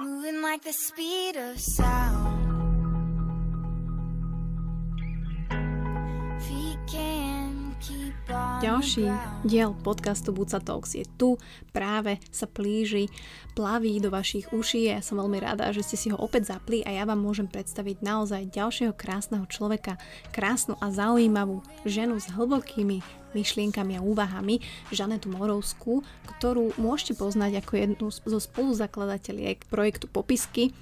moving like the speed of sound. Ďalší diel podcastu Buca Talks je tu, práve sa plíži, plaví do vašich uší a ja som veľmi rada, že ste si ho opäť zapli a ja vám môžem predstaviť naozaj ďalšieho krásneho človeka, krásnu a zaujímavú ženu s hlbokými myšlienkami a úvahami, Žanetu Morovskú, ktorú môžete poznať ako jednu zo spoluzakladateľiek projektu Popisky,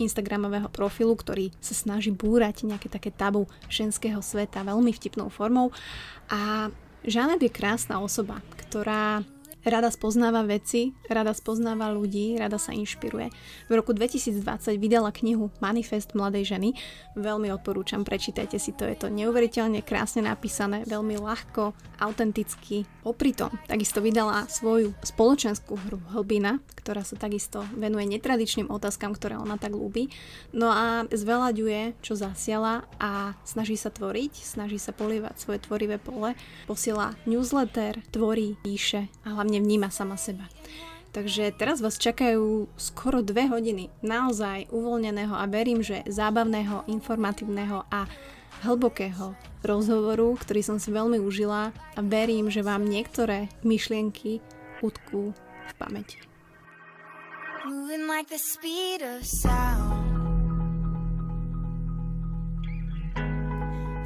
Instagramového profilu, ktorý sa snaží búrať nejaké také tabu ženského sveta veľmi vtipnou formou. A Žanet je krásna osoba, ktorá rada spoznáva veci, rada spoznáva ľudí, rada sa inšpiruje. V roku 2020 vydala knihu Manifest mladej ženy. Veľmi odporúčam, prečítajte si to, je to neuveriteľne krásne napísané, veľmi ľahko, autenticky. Popri tom takisto vydala svoju spoločenskú hru Hlbina, ktorá sa takisto venuje netradičným otázkam, ktoré ona tak ľúbi. No a zveľaďuje, čo zasiala a snaží sa tvoriť, snaží sa polievať svoje tvorivé pole, posiela newsletter, tvorí, píše a hlavne vníma sama seba. Takže teraz vás čakajú skoro dve hodiny naozaj uvoľneného a verím, že zábavného, informatívneho a hlbokého rozhovoru, ktorý som si veľmi užila a verím, že vám niektoré myšlienky utkú v pamäti. Moving like the speed of sound.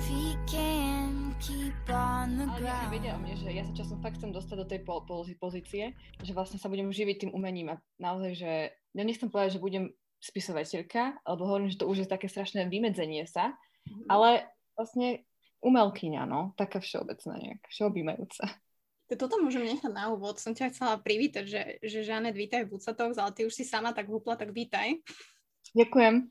Feet can keep on the Ale ground. vedia o mne, že ja sa časom fakt chcem dostať do tej po, po, pozície, že vlastne sa budem živiť tým umením a naozaj, že ja nechcem povedať, že budem spisovateľka, alebo hovorím, že to už je také strašné vymedzenie sa, ale vlastne umelkyňa, no, taká všeobecná nejak, všeobjímajúca. Toto môžem nechať na úvod. Som ťa chcela privítať, že, že Žanet, vítaj v Bucatox, ale ty už si sama tak húpla, tak vítaj. Ďakujem.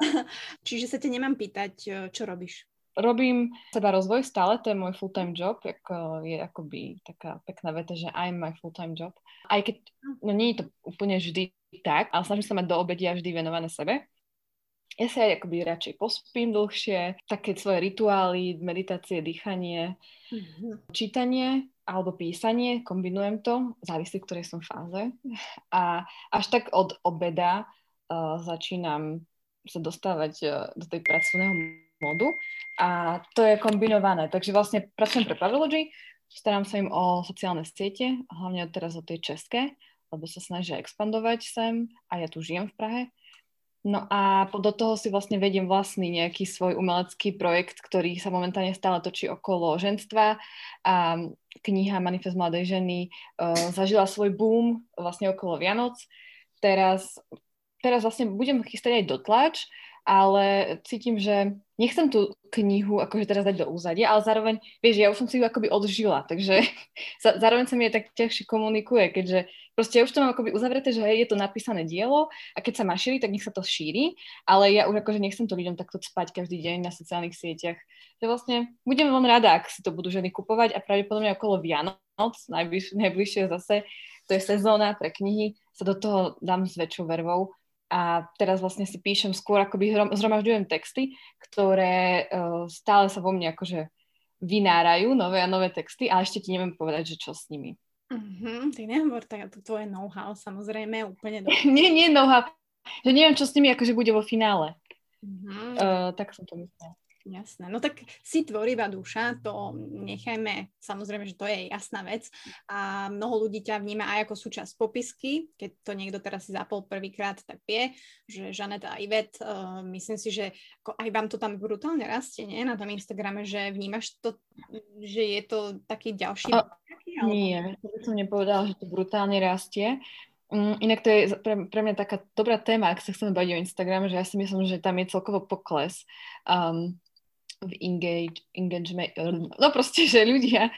Čiže sa ťa nemám pýtať, e, čo robíš. Robím seba rozvoj stále, to je môj full-time job, ako je akoby taká pekná veta, že I'm my full-time job. Aj keď, no nie je to úplne vždy tak, ale snažím sa mať do obedia vždy venované sebe. Ja sa aj akoby radšej pospím dlhšie, také svoje rituály, meditácie, dýchanie, čítanie alebo písanie, kombinujem to, závisí, v ktorej som fáze. A až tak od obeda uh, začínam sa dostávať uh, do tej pracovného modu a to je kombinované. Takže vlastne pracujem pre Pavology, starám sa im o sociálne siete, hlavne teraz o tej české, lebo sa snažia expandovať sem a ja tu žijem v Prahe. No a do toho si vlastne vediem vlastný nejaký svoj umelecký projekt, ktorý sa momentálne stále točí okolo ženstva a kniha Manifest mladej ženy uh, zažila svoj boom vlastne okolo Vianoc. Teraz, teraz vlastne budem chystať aj dotlač, ale cítim, že nechcem tú knihu akože teraz dať do úzadia, ale zároveň, vieš, ja už som si ju akoby odžila, takže zároveň sa mi aj tak ťažšie komunikuje, keďže proste ja už to mám akoby uzavreté, že hej, je to napísané dielo a keď sa má šíriť, tak nech sa to šíri, ale ja už akože nechcem to ľuďom takto spať každý deň na sociálnych sieťach. Že vlastne budem len rada, ak si to budú ženy kupovať a pravdepodobne okolo Vianoc, najbliž, najbližšie zase, to je sezóna pre knihy, sa do toho dám s väčšou vervou a teraz vlastne si píšem skôr, akoby hrom- zhromažďujem texty, ktoré uh, stále sa vo mne akože vynárajú, nové a nové texty, ale ešte ti neviem povedať, že čo s nimi. Uh-huh, ty nehovor tak to tvoje know-how, samozrejme, úplne do... nie, nie, no, že neviem, čo s nimi akože bude vo finále. Uh-huh. Uh, tak som to myslela. Jasné, no tak si tvorivá duša, to nechajme, samozrejme, že to je jasná vec a mnoho ľudí ťa vníma aj ako súčasť popisky, keď to niekto teraz si zapol prvýkrát, tak vie, že Žaneta a Ivet, uh, myslím si, že ako aj vám to tam brutálne rastie, nie? Na tom Instagrame, že vnímaš to, že je to taký ďalší... A- taký, alebo- Nie, to by som nepovedala, že to brutálne rastie. Mm, inak to je pre, pre mňa taká dobrá téma, ak sa chceme baviť o Instagrame, že ja si myslím, že tam je celkovo pokles um, engage, engagement, no proste, že ľudia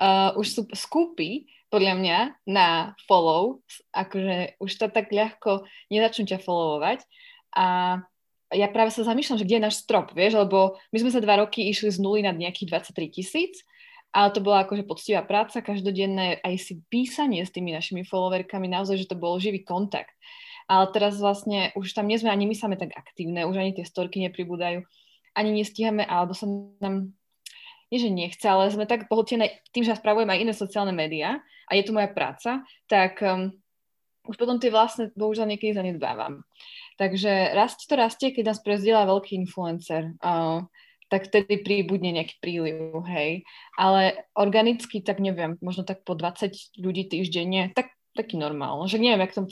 uh, už sú skúpi, podľa mňa, na follow, akože už to tak ľahko nezačnú ťa followovať a ja práve sa zamýšľam, že kde je náš strop, vieš, lebo my sme sa dva roky išli z nuly na nejakých 23 tisíc ale to bola akože poctivá práca, každodenné aj si písanie s tými našimi followerkami, naozaj, že to bol živý kontakt. Ale teraz vlastne už tam nie sme, ani my same tak aktívne, už ani tie storky nepribúdajú, ani nestíhame, alebo sa nám, nie že nechce, ale sme tak pohltené tým, že spravujem aj iné sociálne médiá a je tu moja práca, tak um, už potom tie vlastne bohužiaľ niekedy zanedbávam. Takže rastie to rastie, keď nás prezdiela veľký influencer. Uh, tak vtedy príbudne nejaký príliv, hej. Ale organicky, tak neviem, možno tak po 20 ľudí týždenne, tak taký normál. Že neviem, jak tam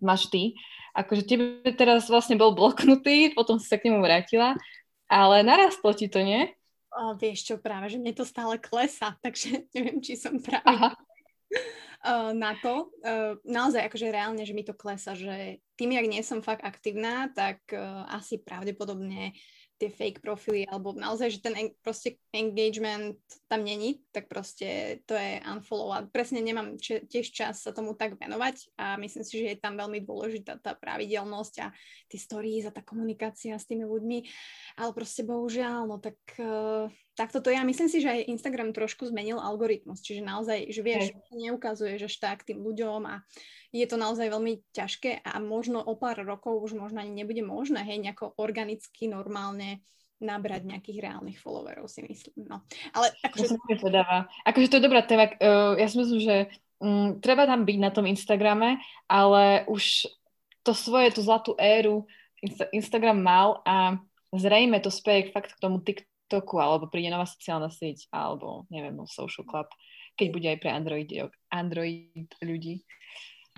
máš ty. Akože tebe teraz vlastne bol bloknutý, potom si sa k nemu vrátila, ale narastlo ti to, nie? O, vieš čo, práve, že mne to stále klesa, takže neviem, či som práve Aha. na to. Naozaj akože reálne, že mi to klesa, že tým, jak nie som fakt aktívna, tak asi pravdepodobne tie fake profily, alebo naozaj, že ten en- proste engagement tam není, tak proste to je unfollow. A presne nemám č- tiež čas sa tomu tak venovať a myslím si, že je tam veľmi dôležitá tá pravidelnosť a tie stories a tá komunikácia s tými ľuďmi, ale proste bohužiaľ, no tak uh, takto to ja myslím si, že aj Instagram trošku zmenil algoritmus, čiže naozaj, že vieš, hey. neukazuješ až tak tým ľuďom a je to naozaj veľmi ťažké a možno o pár rokov už možno ani nebude možné, hej, nejako organicky, normálne nabrať nejakých reálnych followerov, si myslím. No. Ale akože... Ja akože to je dobrá téma. Uh, ja si myslím, že um, treba tam byť na tom Instagrame, ale už to svoje, tú zlatú éru Insta- Instagram mal a zrejme to speje fakt k tomu TikToku alebo príde nová sociálna sieť alebo neviem, no, social club, keď bude aj pre Android, Android ľudí.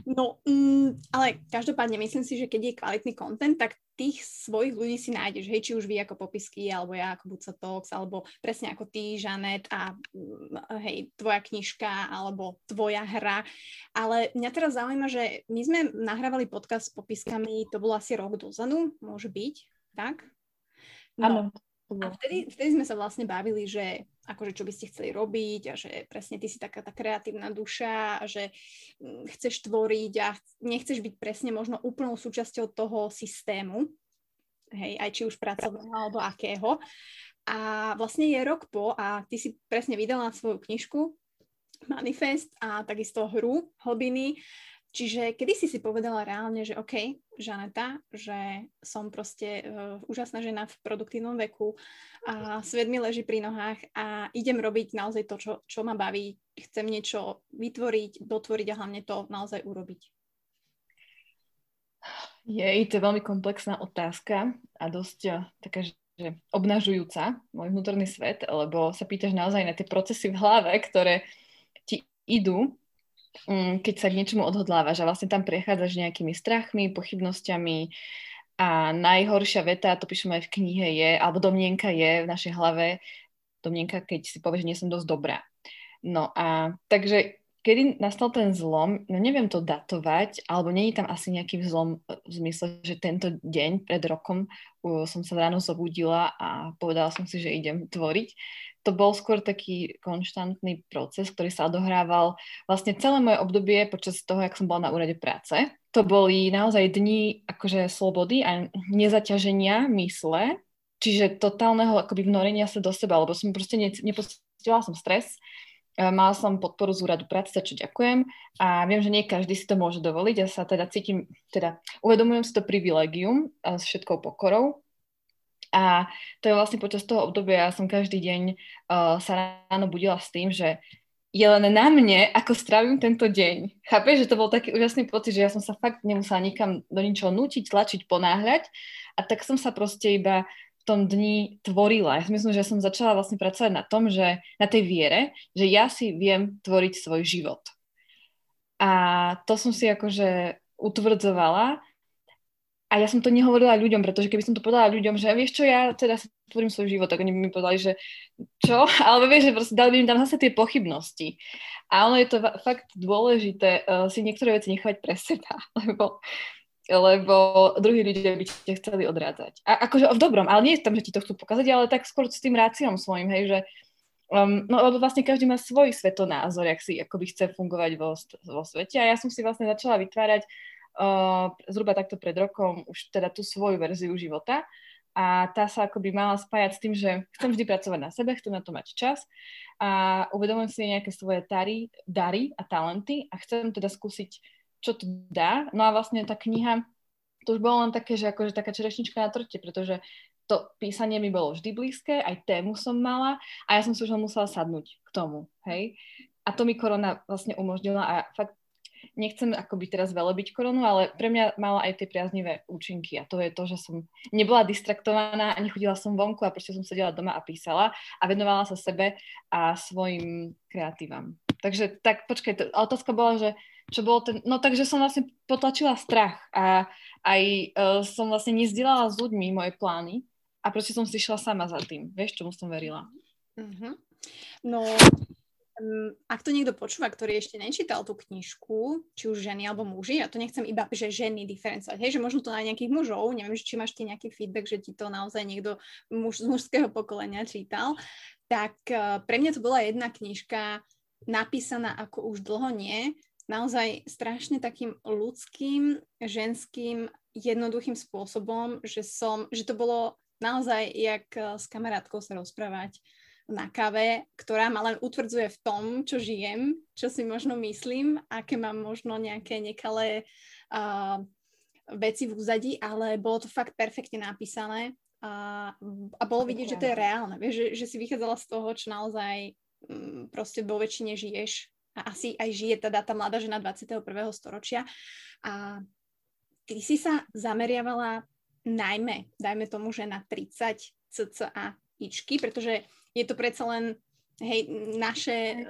No, mm, ale každopádne myslím si, že keď je kvalitný content, tak tých svojich ľudí si nájdeš, hej, či už vy ako popisky, alebo ja ako Buca Talks, alebo presne ako ty, Žanet a mm, hej, tvoja knižka, alebo tvoja hra. Ale mňa teraz zaujíma, že my sme nahrávali podcast s popiskami, to bolo asi rok dozadu, môže byť, tak? No. A vtedy, vtedy sme sa vlastne bavili, že akože čo by ste chceli robiť a že presne ty si taká tá kreatívna duša a že mm, chceš tvoriť a nechceš byť presne možno úplnou súčasťou toho systému, hej, aj či už pracovného alebo akého. A vlastne je rok po a ty si presne vydala svoju knižku Manifest a takisto hru Hlbiny Čiže kedy si si povedala reálne, že OK, Žaneta, že som proste uh, úžasná žena v produktívnom veku a svet mi leží pri nohách a idem robiť naozaj to, čo, čo ma baví. Chcem niečo vytvoriť, dotvoriť a hlavne to naozaj urobiť. Jej, to je veľmi komplexná otázka a dosť uh, taká, že obnažujúca môj vnútorný svet, lebo sa pýtaš naozaj na tie procesy v hlave, ktoré ti idú keď sa k niečomu odhodlávaš a vlastne tam prechádzaš nejakými strachmi, pochybnosťami a najhoršia veta, to píšem aj v knihe, je, alebo domnienka je v našej hlave, domnienka, keď si povieš, že nie som dosť dobrá. No a takže kedy nastal ten zlom, no neviem to datovať, alebo je tam asi nejaký zlom v zmysle, že tento deň pred rokom uh, som sa ráno zobudila a povedala som si, že idem tvoriť to bol skôr taký konštantný proces, ktorý sa odohrával vlastne celé moje obdobie počas toho, jak som bola na úrade práce. To boli naozaj dni akože slobody a nezaťaženia mysle, čiže totálneho akoby vnorenia sa do seba, lebo som proste ne, nepocítila som stres, e, mala som podporu z úradu práce, za čo ďakujem a viem, že nie každý si to môže dovoliť. Ja sa teda cítim, teda uvedomujem si to privilegium s všetkou pokorou, a to je vlastne počas toho obdobia, ja som každý deň uh, sa ráno budila s tým, že je len na mne, ako strávim tento deň. Chápeš, že to bol taký úžasný pocit, že ja som sa fakt nemusela nikam do ničoho nútiť, tlačiť, ponáhľať a tak som sa proste iba v tom dni tvorila. Ja si myslím, že som začala vlastne pracovať na tom, že na tej viere, že ja si viem tvoriť svoj život. A to som si akože utvrdzovala a ja som to nehovorila ľuďom, pretože keby som to povedala ľuďom, že vieš čo, ja teda sa tvorím svoj život, tak oni by mi povedali, že čo? Alebo vieš, že proste dali by mi tam zase tie pochybnosti. A ono je to fakt dôležité uh, si niektoré veci nechať pre seba, lebo, lebo druhí ľudia by ťa chceli odrádzať. A akože v dobrom, ale nie je tam, že ti to chcú pokazať, ale tak skôr s tým ráciom svojim, hej, že Um, no lebo vlastne každý má svoj svetonázor, jak si akoby chce fungovať vo, vo svete a ja som si vlastne začala vytvárať zhruba takto pred rokom už teda tú svoju verziu života a tá sa akoby mala spájať s tým, že chcem vždy pracovať na sebe, chcem na to mať čas a uvedomujem si nejaké svoje tary, dary a talenty a chcem teda skúsiť, čo to dá. No a vlastne tá kniha, to už bolo len také, že akože taká čerešnička na torte, pretože to písanie mi bolo vždy blízke, aj tému som mala a ja som si už musela sadnúť k tomu, hej. A to mi korona vlastne umožnila a fakt nechcem akoby teraz byť koronu, ale pre mňa mala aj tie priaznivé účinky a to je to, že som nebola distraktovaná a nechodila som vonku a proste som sedela doma a písala a venovala sa sebe a svojim kreatívam. Takže tak počkaj, to, otázka bola, že čo bolo ten, no takže som vlastne potlačila strach a aj uh, som vlastne nezdielala s ľuďmi moje plány a proste som si šla sama za tým. Vieš, čomu som verila. Uh-huh. No, ak to niekto počúva, ktorý ešte nečítal tú knižku, či už ženy alebo muži, ja to nechcem iba, že ženy diferencovať, hej, že možno to na nejakých mužov, neviem, či máš ty nejaký feedback, že ti to naozaj niekto muž, z mužského pokolenia čítal, tak uh, pre mňa to bola jedna knižka napísaná ako už dlho nie, naozaj strašne takým ľudským, ženským, jednoduchým spôsobom, že som, že to bolo naozaj jak eh, s kamarátkou sa rozprávať na kave, ktorá ma len utvrdzuje v tom, čo žijem, čo si možno myslím, aké mám možno nejaké nekalé uh, veci v úzadí, ale bolo to fakt perfektne napísané. A, a bolo vidieť, že to je reálne, vieš, že, že si vychádzala z toho, čo naozaj um, proste vo väčšine žiješ. A asi aj žije teda tá mladá žena 21. storočia. A ty si sa zameriavala najmä, dajme tomu, že na 30 cca ičky, pretože je to predsa len hej, naše,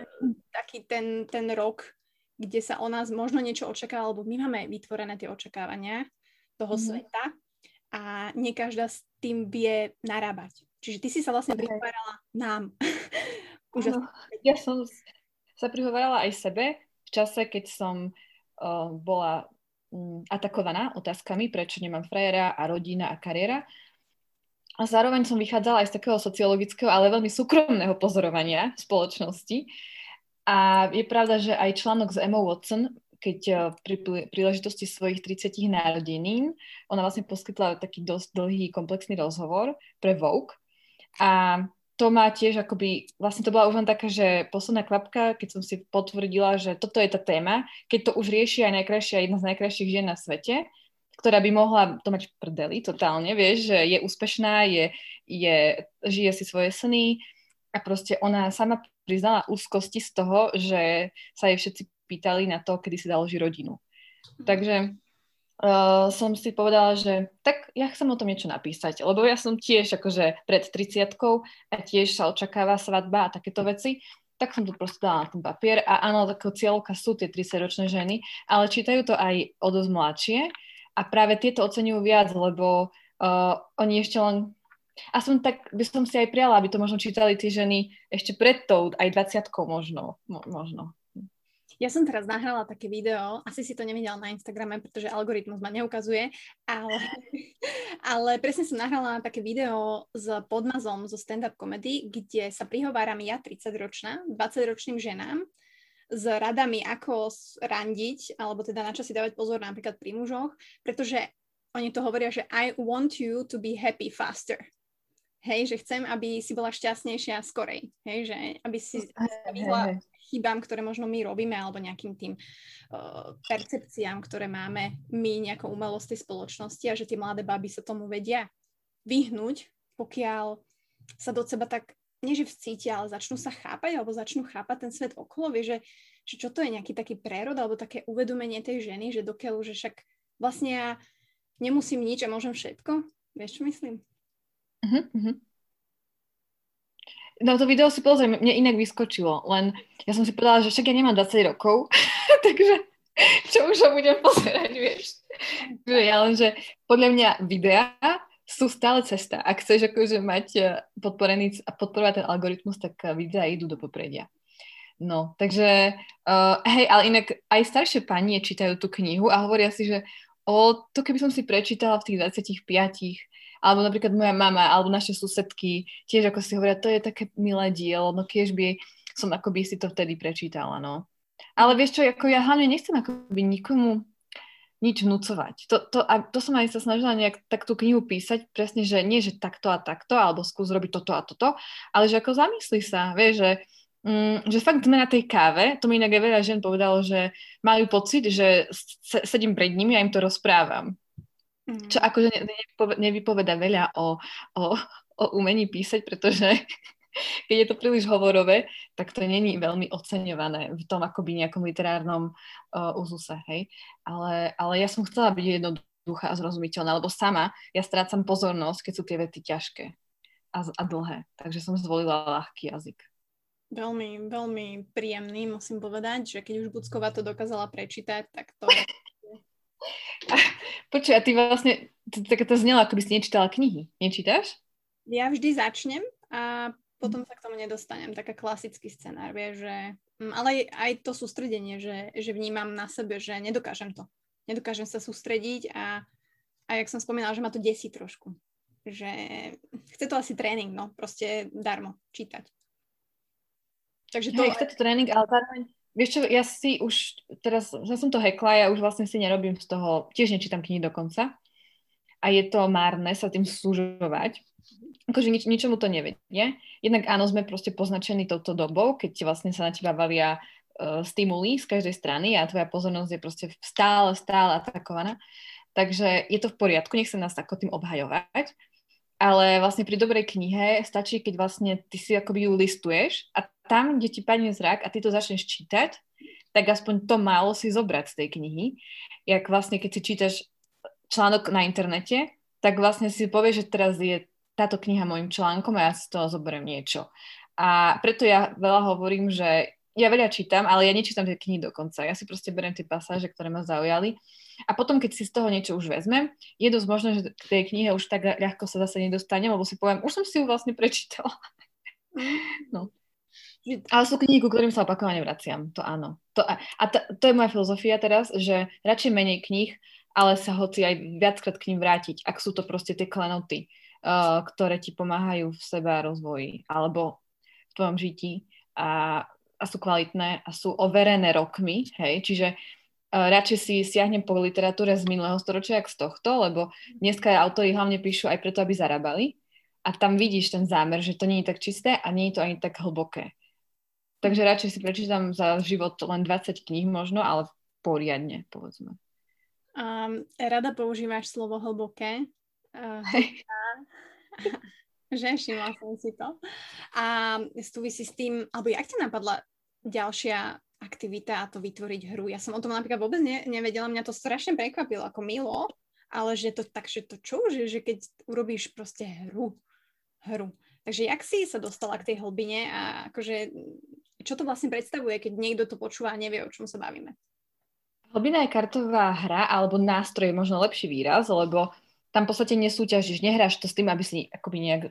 taký ten, ten rok, kde sa o nás možno niečo očakáva, alebo my máme vytvorené tie očakávania toho mm. sveta a nie každá s tým vie narábať. Čiže ty si sa vlastne okay. prihovárala nám. Úžasné. Ja som sa prihovorala aj sebe v čase, keď som uh, bola Mm, atakovaná otázkami, prečo nemám frajera a rodina a kariéra. A zároveň som vychádzala aj z takého sociologického, ale veľmi súkromného pozorovania spoločnosti. A je pravda, že aj článok z Emma Watson, keď eh, pri príležitosti svojich 30 narodenín, ona vlastne poskytla taký dosť dlhý komplexný rozhovor pre Vogue. A to má tiež akoby, vlastne to bola už len taká, že posledná kvapka, keď som si potvrdila, že toto je tá téma, keď to už rieši aj najkrajšia, jedna z najkrajších žien na svete, ktorá by mohla to mať v prdeli totálne, vieš, že je úspešná, je, je, žije si svoje sny a proste ona sama priznala úzkosti z toho, že sa jej všetci pýtali na to, kedy si založí rodinu. Takže uh, som si povedala, že tak ja chcem o tom niečo napísať, lebo ja som tiež akože pred 30 a tiež sa očakáva svadba a takéto veci, tak som to proste dala na ten papier a áno, takou cieľovka sú tie 30-ročné ženy, ale čítajú to aj o dosť mladšie a práve tieto oceňujú viac, lebo uh, oni ešte len Aspoň tak by som si aj prijala, aby to možno čítali tie ženy ešte pred tou, aj 20 možno. Mo, možno. Ja som teraz nahrala také video, asi si to nevidela na Instagrame, pretože algoritmus ma neukazuje, ale, ale presne som nahrala také video s podmazom zo stand-up comedy, kde sa prihováram ja 30-ročná, 20-ročným ženám s radami, ako randiť, alebo teda na čo si dávať pozor napríklad pri mužoch, pretože oni to hovoria, že I want you to be happy faster. Hej, že chcem, aby si bola šťastnejšia skorej. Hej, že aby si vyhla chybám, ktoré možno my robíme, alebo nejakým tým uh, percepciám, ktoré máme my nejakou umelosť tej spoločnosti a že tie mladé baby sa tomu vedia vyhnúť, pokiaľ sa do seba tak, nie že vcítia, ale začnú sa chápať, alebo začnú chápať ten svet okolo, vie, že, že čo to je nejaký taký prérod, alebo také uvedomenie tej ženy, že dokiaľ, že však vlastne ja nemusím nič a môžem všetko. Vieš, čo myslím? Uh-huh, uh-huh. No to video si pozriem, mne inak vyskočilo, len ja som si povedala, že však ja nemám 20 rokov, takže čo už ho budem pozerať, vieš. Ja len, že podľa mňa videá sú stále cesta. Ak chceš akože mať eh, podporený a podporovať ten algoritmus, tak eh, videá idú do popredia. No, takže, uh, hej, ale inak aj staršie pani čítajú tú knihu a hovoria si, že o, to keby som si prečítala v tých 25 alebo napríklad moja mama, alebo naše susedky, tiež ako si hovoria, to je také milé dielo, no keď by som akoby si to vtedy prečítala, no. Ale vieš čo, ako ja hlavne nechcem akoby nikomu nič vnúcovať. To, to, a to som aj sa snažila nejak tak tú knihu písať, presne, že nie, že takto a takto, alebo skús robiť toto a toto, ale že ako zamyslí sa, vieš, že, mm, že fakt sme na tej káve, to mi inak aj veľa žen povedalo, že majú pocit, že sedím pred nimi a im to rozprávam. Mm. Čo akože nevypoveda veľa o, o, o umení písať, pretože keď je to príliš hovorové, tak to není veľmi oceňované v tom akoby nejakom literárnom uh, uzuse, hej. Ale, ale ja som chcela byť jednoduchá a zrozumiteľná, lebo sama ja strácam pozornosť, keď sú tie vety ťažké a, a dlhé. Takže som zvolila ľahký jazyk. Veľmi, veľmi príjemný, musím povedať, že keď už Bucková to dokázala prečítať, tak to... Počuj, a ty vlastne, tak to znelo, ako by si nečítala knihy. Nečítaš? Ja vždy začnem a potom sa k tomu nedostanem. Taká klasický scenár, vie, že... Mm, ale aj to sústredenie, že, že vnímam na sebe, že nedokážem to. Nedokážem sa sústrediť a, a jak som spomínala, že ma to desí trošku. Že chce to asi tréning, no, proste darmo čítať. Takže to... Hej, chce to tréning, ale zároveň, vieš čo, ja si už teraz, ja som to hekla, ja už vlastne si nerobím z toho, tiež nečítam knihy dokonca a je to márne sa tým súžovať, akože nič, ničomu to nevedie. Jednak áno, sme proste poznačení touto dobou, keď vlastne sa na teba valia uh, stimuly z každej strany a tvoja pozornosť je proste stále, stále atakovaná. Takže je to v poriadku, nech sa nás ako tým obhajovať. Ale vlastne pri dobrej knihe stačí, keď vlastne ty si akoby ju listuješ a tam, kde ti padne zrak a ty to začneš čítať, tak aspoň to málo si zobrať z tej knihy. Jak vlastne, keď si čítaš článok na internete, tak vlastne si povieš, že teraz je táto kniha môjim článkom a ja z toho zoberiem niečo. A preto ja veľa hovorím, že ja veľa čítam, ale ja nečítam tie knihy dokonca. Ja si proste beriem tie pasáže, ktoré ma zaujali. A potom, keď si z toho niečo už vezmem, je dosť možné, že k tej knihe už tak ľahko sa zase nedostanem, lebo si poviem, už som si ju vlastne prečítala. Mm. No. Ale sú knihy, ku ktorým sa opakovane vraciam, to áno. To, a a to, to je moja filozofia teraz, že radšej menej kníh, ale sa hoci aj viackrát k ním vrátiť, ak sú to proste tie klenoty uh, ktoré ti pomáhajú v seba rozvoji alebo v tvojom žití a, a sú kvalitné a sú overené rokmi, hej, čiže uh, radšej si siahnem po literatúre z minulého storočia, ako z tohto, lebo dneska autori hlavne píšu aj preto, aby zarábali a tam vidíš ten zámer, že to nie je tak čisté a nie je to ani tak hlboké. Takže radšej si prečítam za život len 20 kníh možno, ale poriadne, povedzme. Um, rada používaš slovo hlboké. Uh, že všimla som si to. A súvisí s tým, alebo jak ti napadla ďalšia aktivita a to vytvoriť hru. Ja som o tom napríklad vôbec ne, nevedela, mňa to strašne prekvapilo ako milo, ale že to tak, že to čo, že, že keď urobíš proste hru, hru. Takže jak si sa dostala k tej hlbine a akože čo to vlastne predstavuje, keď niekto to počúva a nevie, o čom sa bavíme? Hlbina je kartová hra alebo nástroj je možno lepší výraz, lebo tam v podstate nesúťažíš, nehráš to s tým, aby si akoby nejak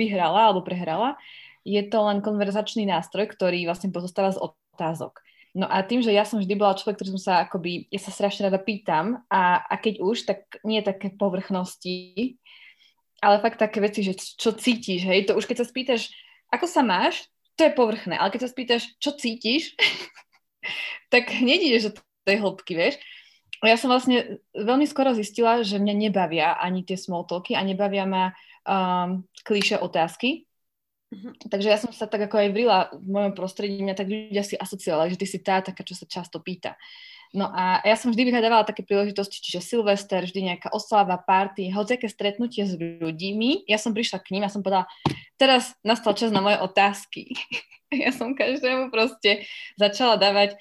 vyhrala alebo prehrala. Je to len konverzačný nástroj, ktorý vlastne pozostáva z otázok. No a tým, že ja som vždy bola človek, ktorý som sa akoby, ja sa strašne rada pýtam a, a keď už, tak nie také povrchnosti, ale fakt také veci, že čo cítiš, hej, to už keď sa spýtaš, ako sa máš, to je povrchné, ale keď sa spýtaš, čo cítiš, tak hneď ideš do tej hĺbky, vieš ja som vlastne veľmi skoro zistila, že mňa nebavia ani tie small talky a nebavia ma um, klíše otázky. Uh-huh. Takže ja som sa tak ako aj vrila v mojom prostredí, mňa tak ľudia si asociovali, že ty si tá taká, čo sa často pýta. No a ja som vždy vyhľadávala také príležitosti, čiže Silvester, vždy nejaká oslava, party, hociaké stretnutie s ľuďmi. Ja som prišla k ním a som povedala, teraz nastal čas na moje otázky. ja som každému proste začala dávať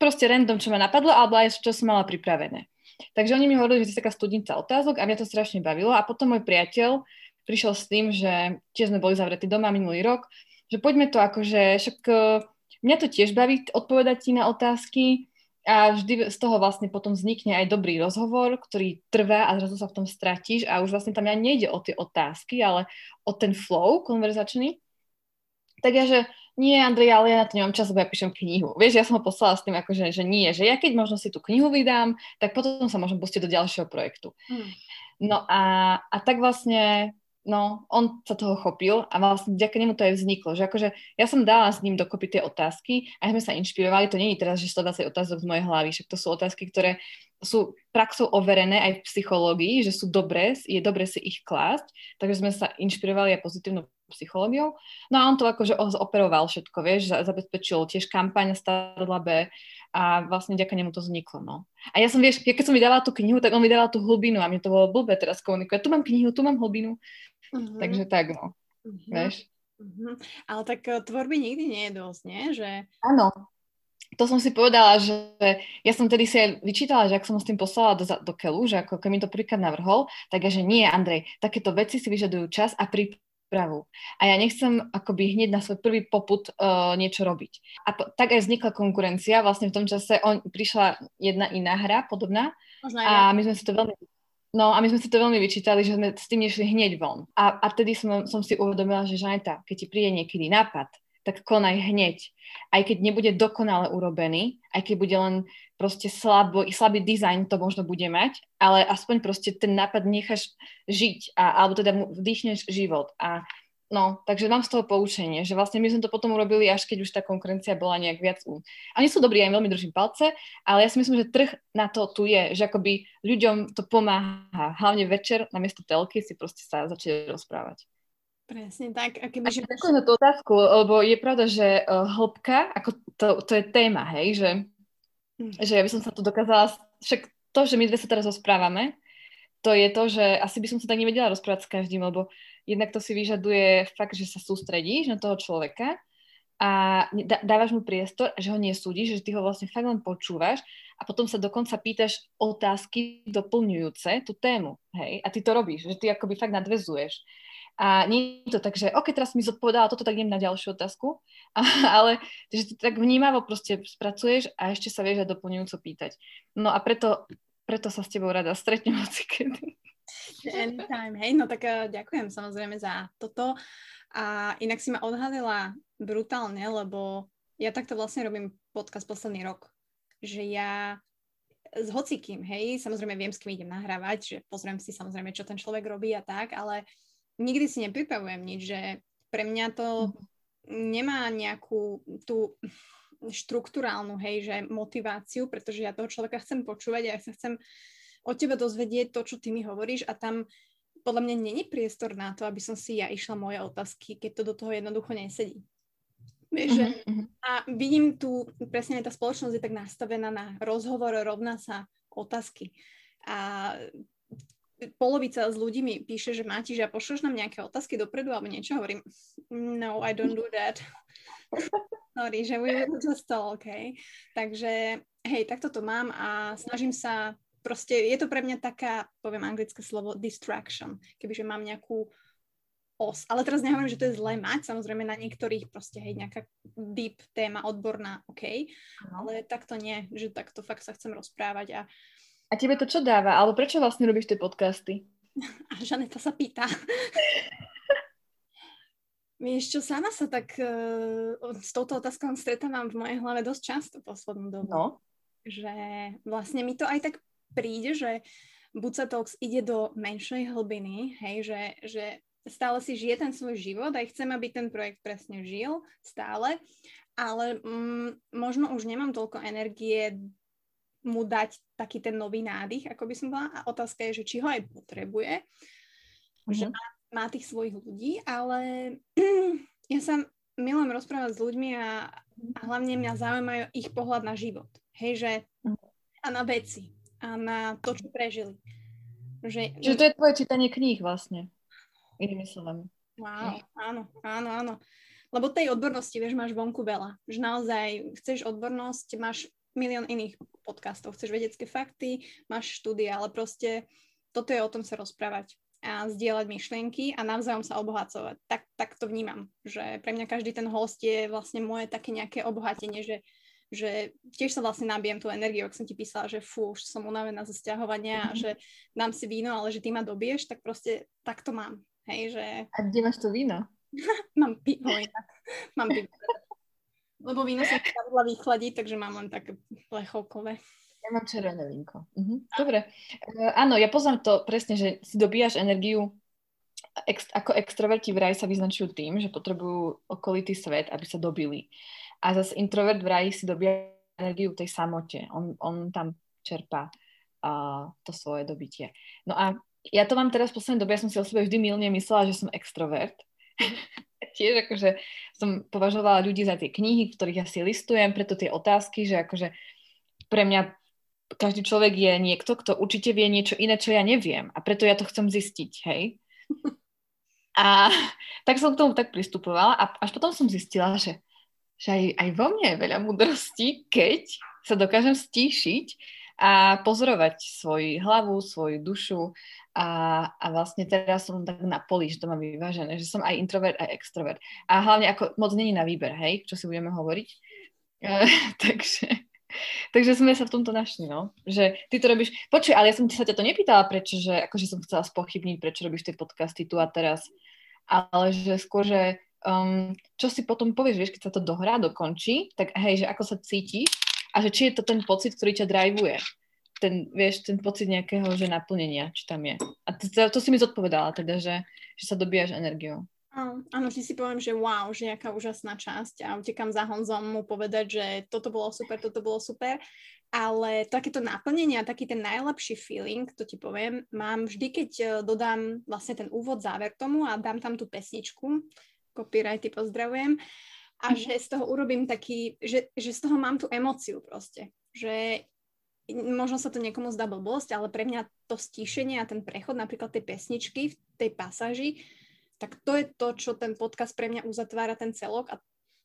proste random, čo ma napadlo, alebo aj čo som mala pripravené. Takže oni mi hovorili, že to je taká studnica otázok a mňa to strašne bavilo. A potom môj priateľ prišiel s tým, že tiež sme boli zavretí doma minulý rok, že poďme to akože, však e, mňa to tiež baví odpovedať ti na otázky a vždy z toho vlastne potom vznikne aj dobrý rozhovor, ktorý trvá a zrazu sa v tom stratíš a už vlastne tam ja nejde o tie otázky, ale o ten flow konverzačný. Tak ja, že nie, Andrej, ale ja na to nemám čas, lebo ja píšem knihu. Vieš, ja som ho poslala s tým, akože, že nie, že ja keď možno si tú knihu vydám, tak potom sa môžem pustiť do ďalšieho projektu. Hmm. No a, a tak vlastne, no, on sa toho chopil a vlastne vďaka nemu to aj vzniklo, že akože ja som dala s ním dokopy tie otázky a sme sa inšpirovali, to nie je teraz, že 120 otázok z mojej hlavy, však to sú otázky, ktoré sú praxou overené aj v psychológii, že sú dobré, je dobre si ich klásť, takže sme sa inšpirovali aj pozitívnou psychológiou. No a on to akože operoval všetko, vieš, zabezpečil tiež kampaň Starla B a vlastne ďaká nemu to vzniklo, no. A ja som, vieš, keď som mi dávala tú knihu, tak on mi dával tú hlbinu a mne to bolo blbé teraz komunikovať. Tu mám knihu, tu mám hlbinu. Uh-huh. Takže tak, no. Uh-huh. Vieš? Uh-huh. Ale tak eh, tvorby nikdy nie je dosť, nie? Že... Áno, to som si povedala, že ja som tedy si aj vyčítala, že ak som s tým poslala do, do keľu, že ako keď mi to prvýkrát navrhol, tak ja, že nie, Andrej, takéto veci si vyžadujú čas a prípravu. A ja nechcem akoby hneď na svoj prvý poput uh, niečo robiť. A po, tak aj vznikla konkurencia. Vlastne v tom čase on, prišla jedna iná hra podobná a my sme si to veľmi No a my sme si to veľmi vyčítali, že sme s tým nešli hneď von. A, a vtedy som, som si uvedomila, že Žaneta, keď ti príde niekedy nápad, tak konaj hneď. Aj keď nebude dokonale urobený, aj keď bude len proste slabo, slabý dizajn to možno bude mať, ale aspoň proste ten nápad necháš žiť, a, alebo teda mu vdýchneš život. A No, takže mám z toho poučenie, že vlastne my sme to potom urobili, až keď už tá konkurencia bola nejak viac u. Oni sú dobrí, aj veľmi držím palce, ale ja si myslím, že trh na to tu je, že akoby ľuďom to pomáha. Hlavne večer na miesto telky si proste sa začať rozprávať. Presne tak. A keby, že... Ďakujem za tú otázku, lebo je pravda, že uh, hĺbka, ako to, to je téma, hej, že, hm. že ja by som sa tu dokázala, však to, že my dve sa teraz rozprávame, to je to, že asi by som sa tak nevedela rozprávať s každým, lebo jednak to si vyžaduje fakt, že sa sústredíš na toho človeka a dávaš mu priestor, že ho nesúdiš, že ty ho vlastne fakt len počúvaš a potom sa dokonca pýtaš otázky doplňujúce tú tému, hej, a ty to robíš, že ty akoby fakt nadvezuješ. A nie je to tak, že OK, teraz mi zodpovedala toto, tak idem na ďalšiu otázku, a, ale že ty tak vnímavo proste spracuješ a ešte sa vieš aj doplňujúco pýtať. No a preto, preto sa s tebou rada stretnem hoci kedy. Anytime, hej, no tak uh, ďakujem samozrejme za toto. A inak si ma odhalila brutálne, lebo ja takto vlastne robím podcast posledný rok. Že ja s hocikým, hej, samozrejme viem, s kým idem nahrávať, že pozriem si samozrejme, čo ten človek robí a tak, ale nikdy si nepripravujem nič, že pre mňa to nemá nejakú tú štruktúrálnu, hej, že motiváciu, pretože ja toho človeka chcem počúvať a ja sa chcem od teba dozvedieť to, čo ty mi hovoríš a tam podľa mňa není priestor na to, aby som si ja išla moje otázky, keď to do toho jednoducho nesedí. Vieš, uh-huh, uh-huh. A vidím tu, presne tá spoločnosť je tak nastavená na rozhovor rovná sa otázky. A polovica z ľudí mi píše, že Máti, že pošleš nám nejaké otázky dopredu alebo niečo, hovorím, no, I don't do that. Sorry, že we will just talk, okay? Takže, hej, takto to mám a snažím sa proste je to pre mňa taká, poviem anglické slovo, distraction, kebyže mám nejakú os. Ale teraz nehovorím, že to je zlé mať, samozrejme na niektorých proste, hej, nejaká deep téma, odborná, OK, no. ale takto nie, že takto fakt sa chcem rozprávať a a tebe to čo dáva? Alebo prečo vlastne robíš tie podcasty? A Žaneta sa pýta. Vieš čo, sama sa tak uh, s touto otázkou stretávam v mojej hlave dosť často poslednú dobu. No. Že vlastne mi to aj tak príde, že Buca Talks ide do menšej hlbiny, hej, že, že stále si žije ten svoj život a chcem, aby ten projekt presne žil stále, ale mm, možno už nemám toľko energie mu dať taký ten nový nádych, ako by som bola. A otázka je, že či ho aj potrebuje, mm-hmm. že má, má tých svojich ľudí, ale ja sa milujem rozprávať s ľuďmi a, a hlavne mňa zaujímajú ich pohľad na život. Hej, že mhm. a na veci a na to, čo prežili. Že, Čiže to je tvoje čítanie kníh vlastne, inými slovami. Wow, áno, áno, áno. Lebo tej odbornosti, vieš, máš vonku veľa. Že naozaj chceš odbornosť, máš milión iných podcastov, chceš vedecké fakty, máš štúdie, ale proste toto je o tom sa rozprávať a zdieľať myšlienky a navzájom sa obohacovať. Tak, tak to vnímam, že pre mňa každý ten host je vlastne moje také nejaké obohatenie, že že tiež sa vlastne nabijem tú energiu, ak som ti písala, že fú, už som unavená zo stiahovania a mhm. že dám si víno, ale že ty ma dobiješ, tak proste tak to mám. Hej, že... A kde máš to víno? mám pivo inak. mám pivo. Lebo víno som chcela vychladiť, takže mám len také plechovkové. Ja mám červené vínko. Uh-huh. Dobre. Uh, áno, ja poznám to presne, že si dobíjaš energiu ex, ako extroverti vraj sa vyznačujú tým, že potrebujú okolitý svet, aby sa dobili. A zase introvert vraj si dobíja energiu v tej samote. On, on tam čerpá uh, to svoje dobitie. No a ja to mám teraz v poslednej dobe, ja som si o sebe vždy milne myslela, že som extrovert. Tiež akože som považovala ľudí za tie knihy, v ktorých ja si listujem, preto tie otázky, že akože pre mňa každý človek je niekto, kto určite vie niečo iné, čo ja neviem. A preto ja to chcem zistiť, hej. A tak som k tomu tak pristupovala a až potom som zistila, že, že aj, aj vo mne je veľa múdrosti, keď sa dokážem stíšiť a pozorovať svoju hlavu, svoju dušu a, a vlastne teraz som tak na poli, že to mám vyvážené, že som aj introvert, aj extrovert. A hlavne ako moc není na výber, hej, čo si budeme hovoriť. Uh, takže, takže sme sa v tomto našli, no. Že ty to robíš... Počuj, ale ja som sa ťa to nepýtala, prečo, že akože som chcela spochybniť, prečo robíš tie podcasty tu a teraz, ale že skôr, že um, čo si potom povieš, vieš, keď sa to dohrá, dokončí, tak hej, že ako sa cítiš a že či je to ten pocit, ktorý ťa drivuje. Ten, vieš, ten pocit nejakého, že naplnenia, či tam je. A to, to, to si mi zodpovedala teda, že, že sa dobíjaš energiou. Áno, vždy si poviem, že wow, že aká úžasná časť a utekam za Honzom mu povedať, že toto bolo super, toto bolo super, ale takéto naplnenie a taký ten najlepší feeling, to ti poviem, mám vždy, keď e, dodám vlastne ten úvod, záver tomu a dám tam tú pesničku, copyrighty pozdravujem, a mm. že z toho urobím taký, že, že z toho mám tú emociu proste, že možno sa to niekomu zdá blbosť, ale pre mňa to stíšenie a ten prechod napríklad tej pesničky v tej pasáži tak to je to, čo ten podcast pre mňa uzatvára ten celok a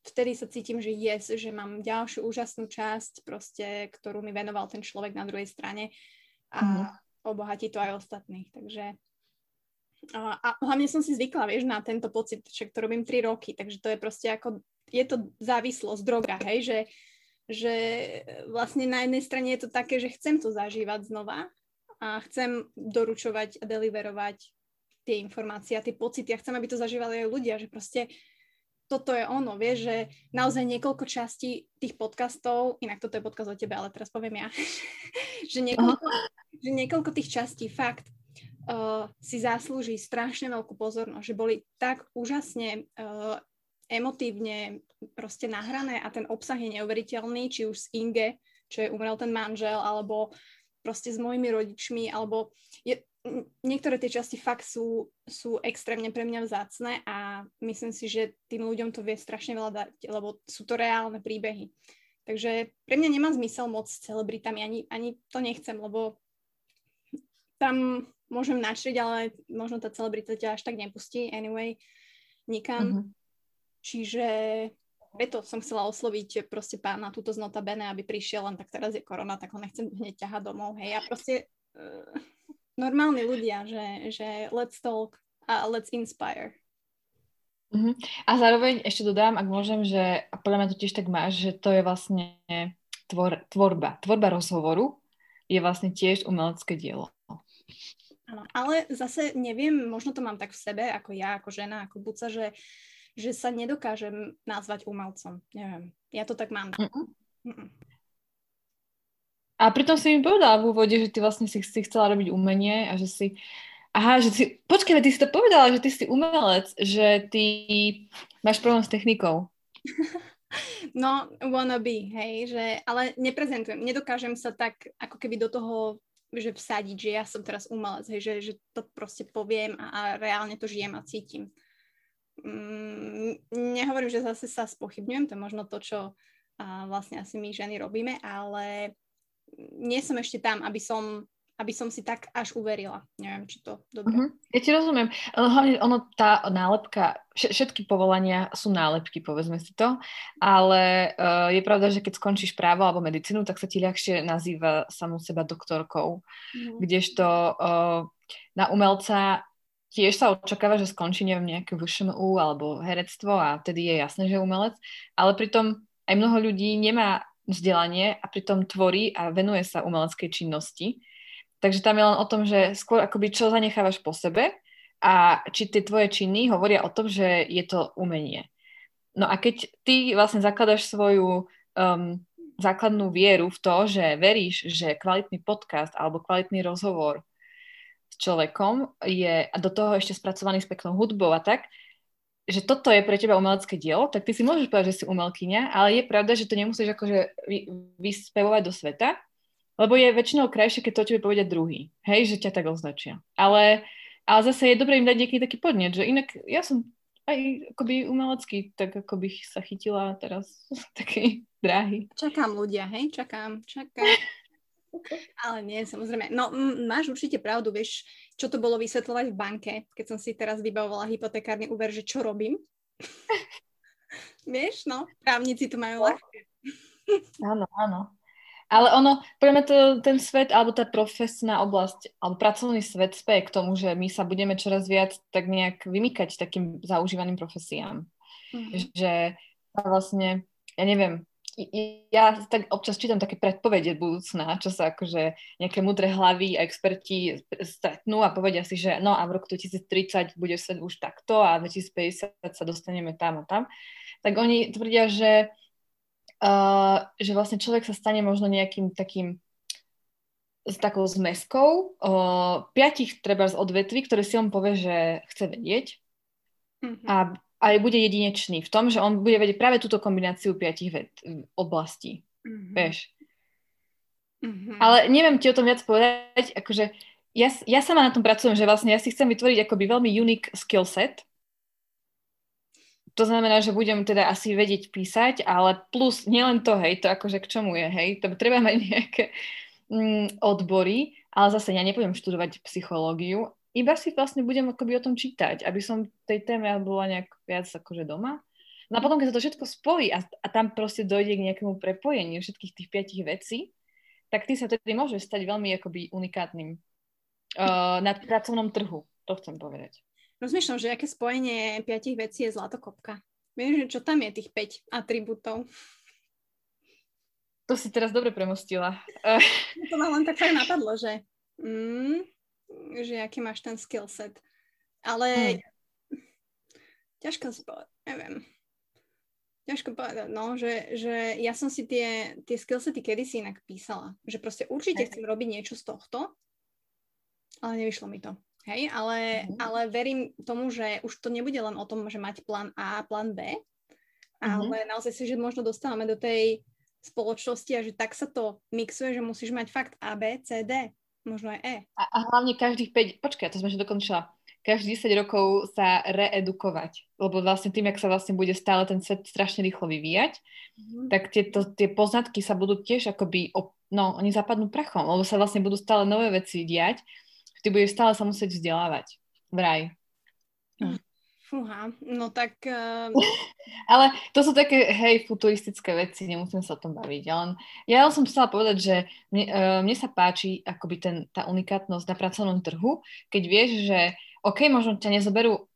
vtedy sa cítim, že yes, že mám ďalšiu úžasnú časť, proste, ktorú mi venoval ten človek na druhej strane a mm. obohatí to aj ostatných. Takže a, a hlavne som si zvykla, vieš, na tento pocit, že to robím 3 roky, takže to je proste ako, je to závislosť, droga, hej, že, že vlastne na jednej strane je to také, že chcem to zažívať znova a chcem doručovať a deliverovať tie informácie a tie pocity. Ja chcem, aby to zažívali aj ľudia, že proste toto je ono, vieš, že naozaj niekoľko častí tých podcastov, inak toto je podcast o tebe, ale teraz poviem ja, že, niekoľko, že niekoľko tých častí fakt uh, si zaslúži strašne veľkú pozornosť, že boli tak úžasne uh, emotívne proste nahrané a ten obsah je neuveriteľný, či už z Inge, čo je umrel ten manžel, alebo proste s mojimi rodičmi, alebo je, niektoré tie časti fakt sú, sú extrémne pre mňa vzácne a myslím si, že tým ľuďom to vie strašne veľa dať, lebo sú to reálne príbehy. Takže pre mňa nemá zmysel moc s celebritami, ani, ani to nechcem, lebo tam môžem načriť, ale možno tá celebrita ťa až tak nepustí anyway nikam. Uh-huh. Čiže preto som chcela osloviť proste pána túto z Notabene, aby prišiel, len tak teraz je korona, tak ho nechcem hneď ťahať domov, hej, a proste uh, normálni ľudia, že, že let's talk a let's inspire. Uh-huh. A zároveň ešte dodám, ak môžem, že a podľa mňa to tiež tak máš, že to je vlastne tvor, tvorba. Tvorba rozhovoru je vlastne tiež umelecké dielo. Áno, ale zase neviem, možno to mám tak v sebe, ako ja, ako žena, ako buca, že, že sa nedokážem nazvať umelcom. Neviem, ja to tak mám. Uh-uh. Uh-uh. A pritom si mi povedala v úvode, že ty vlastne si, si chcela robiť umenie a že si... Aha, že si... Počkaj, ty si to povedala, že ty si umelec, že ty máš problém s technikou. No, wannabe, hej, že, ale neprezentujem, nedokážem sa tak ako keby do toho, že vsadiť, že ja som teraz umelec, hej, že, že to proste poviem a, a reálne to žijem a cítim. Mm, nehovorím, že zase sa spochybňujem, to je možno to, čo a vlastne asi my ženy robíme, ale nie som ešte tam, aby som aby som si tak až uverila. Neviem, či to dobre. Uh-huh. Ja ti rozumiem. Hlavne ono, tá nálepka, všetky povolania sú nálepky, povedzme si to, ale uh, je pravda, že keď skončíš právo alebo medicínu, tak sa ti ľahšie nazýva samú seba doktorkou. Uh-huh. Kdežto uh, na umelca tiež sa očakáva, že skončí, neviem, nejaké VŠMU alebo herectvo a vtedy je jasné, že umelec, ale pritom aj mnoho ľudí nemá vzdelanie a pritom tvorí a venuje sa umeleckej činnosti. Takže tam je len o tom, že skôr akoby čo zanechávaš po sebe a či tie tvoje činy hovoria o tom, že je to umenie. No a keď ty vlastne zakladaš svoju um, základnú vieru v to, že veríš, že kvalitný podcast alebo kvalitný rozhovor s človekom je a do toho ešte spracovaný s peknou hudbou a tak, že toto je pre teba umelecké dielo, tak ty si môžeš povedať, že si umelkyňa, ale je pravda, že to nemusíš akože vy, vyspevovať do sveta, lebo je väčšinou krajšie, keď to o tebe povedia druhý. Hej, že ťa tak označia. Ale, ale zase je dobré im dať nejaký taký podnet, že inak ja som aj akoby umelecký, tak ako bych sa chytila teraz takej dráhy. Čakám ľudia, hej, čakám, čakám. Ale nie, samozrejme. No, m- máš určite pravdu, vieš, čo to bolo vysvetľovať v banke, keď som si teraz vybavovala hypotekárny úver, že čo robím. vieš, no, právnici to majú ľahké. Áno, áno. Ale ono, pre to, ten svet, alebo tá profesná oblasť, alebo pracovný svet speje k tomu, že my sa budeme čoraz viac tak nejak vymykať takým zaužívaným profesiám. Mm-hmm. Že vlastne, ja neviem, ja tak občas čítam také predpovede budúcna, čo sa akože nejaké mudré hlavy a experti stretnú a povedia si, že no a v roku 2030 bude svet už takto a v 2050 sa dostaneme tam a tam. Tak oni tvrdia, že, uh, že vlastne človek sa stane možno nejakým takým s takou zmeskou uh, piatich treba z odvetví, ktoré si on povie, že chce vedieť mm-hmm. a ale bude jedinečný v tom, že on bude vedieť práve túto kombináciu piatich ved, oblastí. Mm-hmm. Vieš? Mm-hmm. Ale neviem ti o tom viac povedať, akože ja, ja sama na tom pracujem, že vlastne ja si chcem vytvoriť akoby veľmi unique skill set. To znamená, že budem teda asi vedieť písať, ale plus nielen to, hej, to akože k čomu je, hej, to treba mať nejaké mm, odbory, ale zase ja nepôjdem študovať psychológiu, iba si vlastne budem akoby o tom čítať, aby som tej téme bola nejak viac akože doma. No a potom, keď sa to všetko spojí a, a tam proste dojde k nejakému prepojeniu všetkých tých piatich vecí, tak ty sa tedy môžeš stať veľmi akoby unikátnym uh, na pracovnom trhu. To chcem povedať. Rozmýšľam, že aké spojenie piatich vecí je zlatokopka. Vieš, čo tam je tých 5 atribútov? To si teraz dobre premostila. to ma len tak napadlo, že mm, že aký máš ten skill set. Ale hmm. ťažko povedať, neviem. Ťažko povedať, no, že, že ja som si tie, tie skillsety kedysi inak písala. Že proste určite okay. chcem robiť niečo z tohto, ale nevyšlo mi to. Hej, ale, mm-hmm. ale verím tomu, že už to nebude len o tom, že mať plán A a plán B, mm-hmm. ale naozaj si, že možno dostávame do tej spoločnosti a že tak sa to mixuje, že musíš mať fakt A, B, C, D. Možno aj E. A, a hlavne každých 5, počkaj, to sme že dokončila, každých 10 rokov sa reedukovať, lebo vlastne tým, jak sa vlastne bude stále ten svet strašne rýchlo vyvíjať, mm-hmm. tak tieto, tie poznatky sa budú tiež akoby, no, oni zapadnú prachom, lebo sa vlastne budú stále nové veci diať, ty budeš stále sa musieť vzdelávať. Vraj. Hm. Fúha, no tak... Uh... ale to sú také, hej, futuristické veci, nemusím sa o tom baviť. Ale ja som chcela povedať, že mne, uh, mne sa páči akoby ten, tá unikátnosť na pracovnom trhu, keď vieš, že OK, možno ťa nezoberú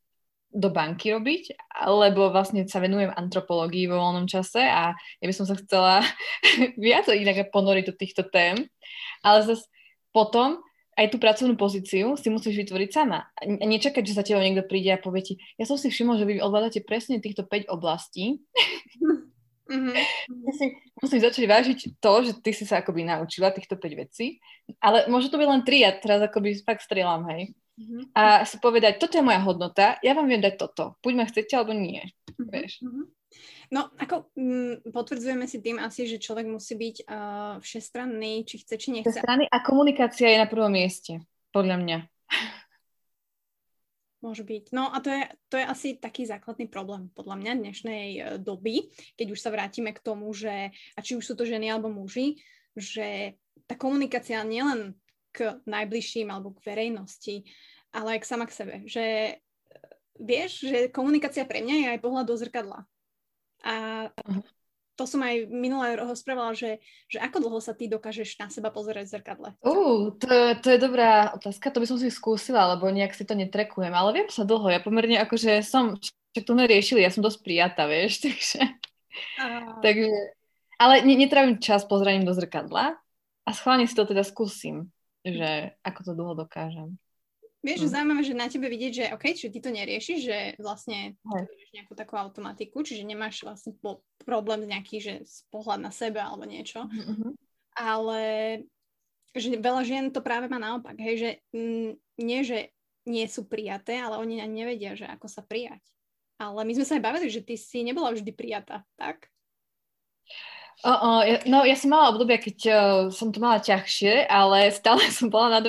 do banky robiť, lebo vlastne sa venujem antropológii vo voľnom čase a ja by som sa chcela viac inak ponoriť do týchto tém, ale zase potom aj tú pracovnú pozíciu si musíš vytvoriť sama. A nečakať, že za teba niekto príde a povie ti, ja som si všimol, že vy ovládate presne týchto 5 oblastí. Mm-hmm. si musíš začať vážiť to, že ty si sa akoby naučila týchto 5 vecí, ale môže to byť len 3 a teraz akoby fakt strieľam, hej. Mm-hmm. A si povedať, toto je moja hodnota, ja vám viem dať toto, buď ma chcete alebo nie, mm-hmm. vieš. Mm-hmm. No, ako mm, potvrdzujeme si tým asi, že človek musí byť uh, všestranný, či chce, či nechce. Všestranný a komunikácia je na prvom mieste, podľa mňa. Môže byť. No a to je, to je asi taký základný problém podľa mňa dnešnej uh, doby, keď už sa vrátime k tomu, že, a či už sú to ženy alebo muži, že tá komunikácia nielen k najbližším alebo k verejnosti, ale aj k sama k sebe. Že uh, vieš, že komunikácia pre mňa je aj pohľad do zrkadla. A to som aj minulé rozprávala, že, že ako dlho sa ty dokážeš na seba pozerať v zrkadle? Uh, to, to je dobrá otázka, to by som si skúsila, lebo nejak si to netrekujem, ale viem sa dlho, ja pomerne akože som, však to neriešili, ja som dosť prijatá, vieš, takže... Uh. takže ale netravím čas pozeraním do zrkadla a schválne si to teda skúsim, že ako to dlho dokážem. Vieš, že mm. zaujímavé, že na tebe vidieť, že OK, čiže ty to neriešiš, že vlastne robíš nejakú takú automatiku, čiže nemáš vlastne po, problém nejaký, že pohľad na sebe alebo niečo. Mm-hmm. Ale že veľa žien to práve má naopak, hej, že m, nie, že nie sú prijaté, ale oni ani nevedia, že ako sa prijať. Ale my sme sa aj bavili, že ty si nebola vždy prijatá, tak? Uh, uh, ja, no ja som mala obdobia, keď uh, som to mala ťažšie, ale stále som bola nad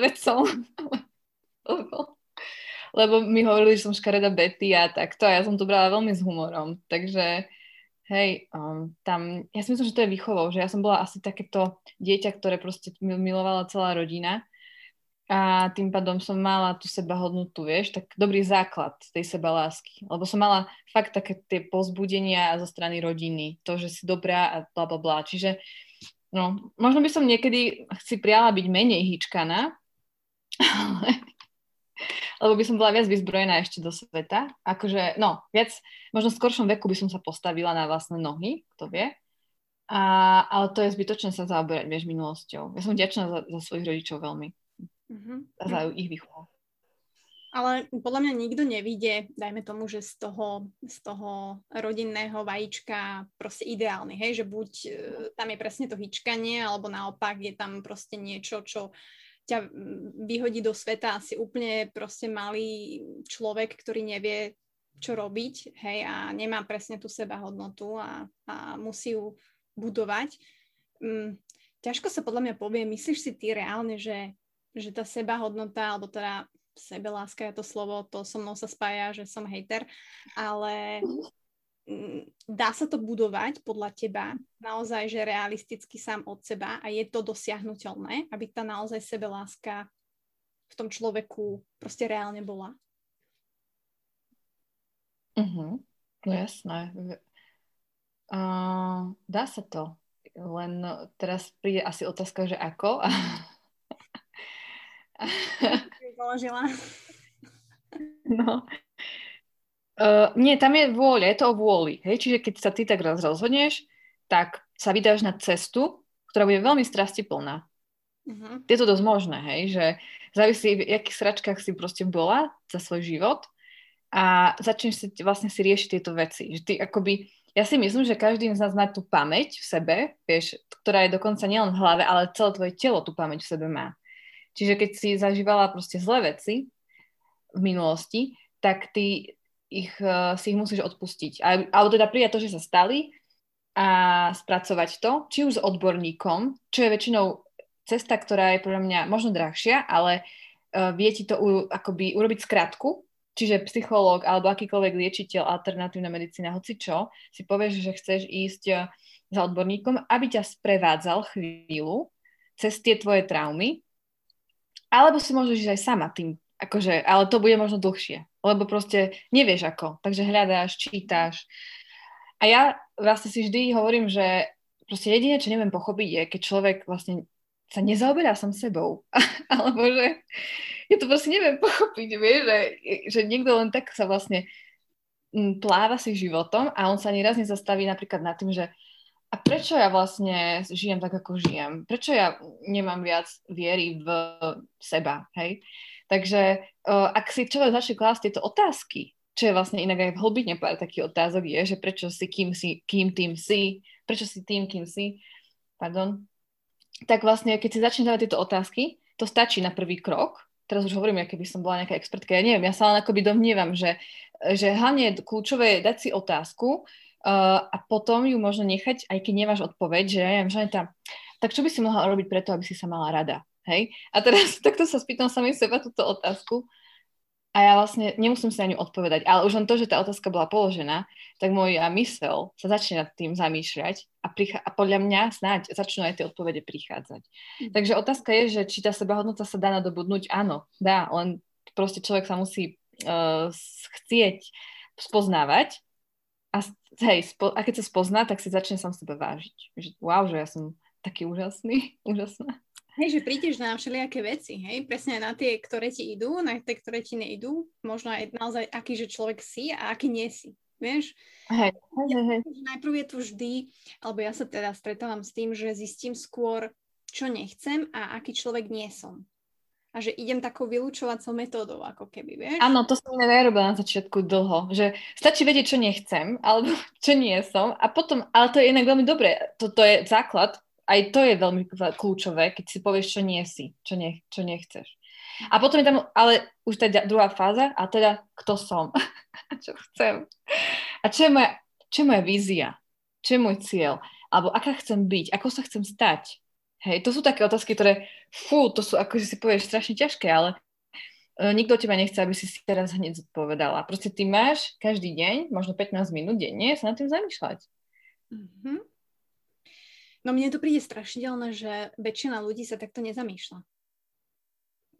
vecou. lebo mi hovorili, že som škareda Betty a takto a ja som to brala veľmi s humorom, takže hej, um, tam, ja si myslím, že to je výchovou, že ja som bola asi takéto dieťa, ktoré proste milovala celá rodina. A tým pádom som mala tú seba hodnotu, vieš, tak dobrý základ tej seba lásky, lebo som mala fakt také tie pozbudenia zo strany rodiny, to, že si dobrá a bla bla bla, čiže no, možno by som niekedy si prijala byť menej hýčkaná, ale lebo by som bola viac vyzbrojená ešte do sveta. Akože, no, viac, možno v skoršom veku by som sa postavila na vlastné nohy, kto vie. A, ale to je zbytočné sa zaoberať, vieš, minulosťou. Ja som vďačná za, za svojich rodičov veľmi. Mm-hmm. A za ich výchovu. Ale podľa mňa nikto nevidie, dajme tomu, že z toho, z toho rodinného vajíčka proste ideálny, hej, že buď e, tam je presne to hýčkanie, alebo naopak je tam proste niečo, čo ťa vyhodí do sveta asi úplne proste malý človek, ktorý nevie, čo robiť, hej, a nemá presne tú seba hodnotu a, a musí ju budovať. Mm, ťažko sa podľa mňa povie, myslíš si ty reálne, že, že tá seba hodnota, alebo teda sebeláska je to slovo, to so mnou sa spája, že som hejter, ale dá sa to budovať podľa teba naozaj, že realisticky sám od seba a je to dosiahnutelné, aby tá naozaj sebeláska v tom človeku proste reálne bola? Uh-huh. No jasné. Uh, dá sa to. Len teraz príde asi otázka, že ako. no, Uh, nie, tam je vôľa, je to o vôli. Hej? Čiže keď sa ty tak raz rozhodneš, tak sa vydáš na cestu, ktorá bude veľmi strastiplná. Uh-huh. Je to dosť možné, hej? že závisí, v akých sračkách si proste bola za svoj život a začneš si vlastne si riešiť tieto veci. Že ty akoby, ja si myslím, že každý z nás má tú pamäť v sebe, vieš, ktorá je dokonca nielen v hlave, ale celé tvoje telo tú pamäť v sebe má. Čiže keď si zažívala proste zlé veci v minulosti, tak ty ich, uh, si ich musíš odpustiť. Alebo teda prijať to, že sa stali a spracovať to, či už s odborníkom, čo je väčšinou cesta, ktorá je podľa mňa možno drahšia, ale uh, vie ti to u, akoby urobiť skratku, čiže psychológ alebo akýkoľvek liečiteľ, alternatívna medicína, hoci čo, si povieš, že chceš ísť uh, za odborníkom, aby ťa sprevádzal chvíľu cez tie tvoje traumy, alebo si môžeš ísť aj sama tým, akože, ale to bude možno dlhšie lebo proste nevieš ako, takže hľadáš, čítaš. A ja vlastne si vždy hovorím, že proste jediné, čo neviem pochopiť, je, keď človek vlastne sa nezaoberá sám sebou. Alebo že ja to proste neviem pochopiť, vieš, že, že niekto len tak sa vlastne mm, pláva si životom a on sa ani raz nezastaví napríklad nad tým, že a prečo ja vlastne žijem tak, ako žijem? Prečo ja nemám viac viery v seba, hej? Takže uh, ak si človek začne klásť tieto otázky, čo je vlastne inak aj v hlbine pár takých otázok je, že prečo si kým, si, kým tým si, prečo si tým, kým si, pardon, tak vlastne keď si začne dávať tieto otázky, to stačí na prvý krok. Teraz už hovorím, keby som bola nejaká expertka, ja neviem, ja sa len akoby domnievam, že, že hlavne kľúčové je dať si otázku uh, a potom ju možno nechať, aj keď nemáš odpoveď, že ja neviem, že tam, tak čo by si mohla robiť preto, aby si sa mala rada? Hej? A teraz takto sa spýtam sami seba túto otázku a ja vlastne nemusím si na ňu odpovedať, ale už len to, že tá otázka bola položená, tak moja mysel sa začne nad tým zamýšľať a, prichá- a podľa mňa snáď začnú aj tie odpovede prichádzať. Mm. Takže otázka je, že či tá sebahodnota sa dá nadobudnúť. Áno, dá, len proste človek sa musí uh, chcieť spoznávať a, hej, spo- a keď sa spozná, tak si začne sám seba vážiť. Že, wow, že ja som taký úžasný, úžasná. Hej, že prídeš na všelijaké veci, hej, presne na tie, ktoré ti idú, na tie, ktoré ti neidú, možno aj naozaj aký, že človek si a aký nie si, vieš? Hej, hej, hej. Najprv je tu vždy, alebo ja sa teda stretávam s tým, že zistím skôr, čo nechcem a aký človek nie som. A že idem takou vylúčovacou metódou, ako keby, vieš? Áno, to som nerobila na začiatku dlho, že stačí vedieť, čo nechcem, alebo čo nie som a potom, ale to je inak veľmi dobré, to, to je základ, aj to je veľmi kľúčové, keď si povieš, čo nie si, čo, ne, čo nechceš. A potom je tam ale už tá druhá fáza, a teda kto som, čo chcem. A čo je, moja, čo je moja vízia, čo je môj cieľ, alebo aká chcem byť, ako sa chcem stať. Hej, to sú také otázky, ktoré, fú, to sú, ako si povieš, strašne ťažké, ale uh, nikto teba nechce, aby si si teraz hneď zodpovedala. Proste ty máš každý deň, možno 15 minút denne, sa nad tým zamýšľať. Mm-hmm. No mne to príde strašidelné, že väčšina ľudí sa takto nezamýšľa.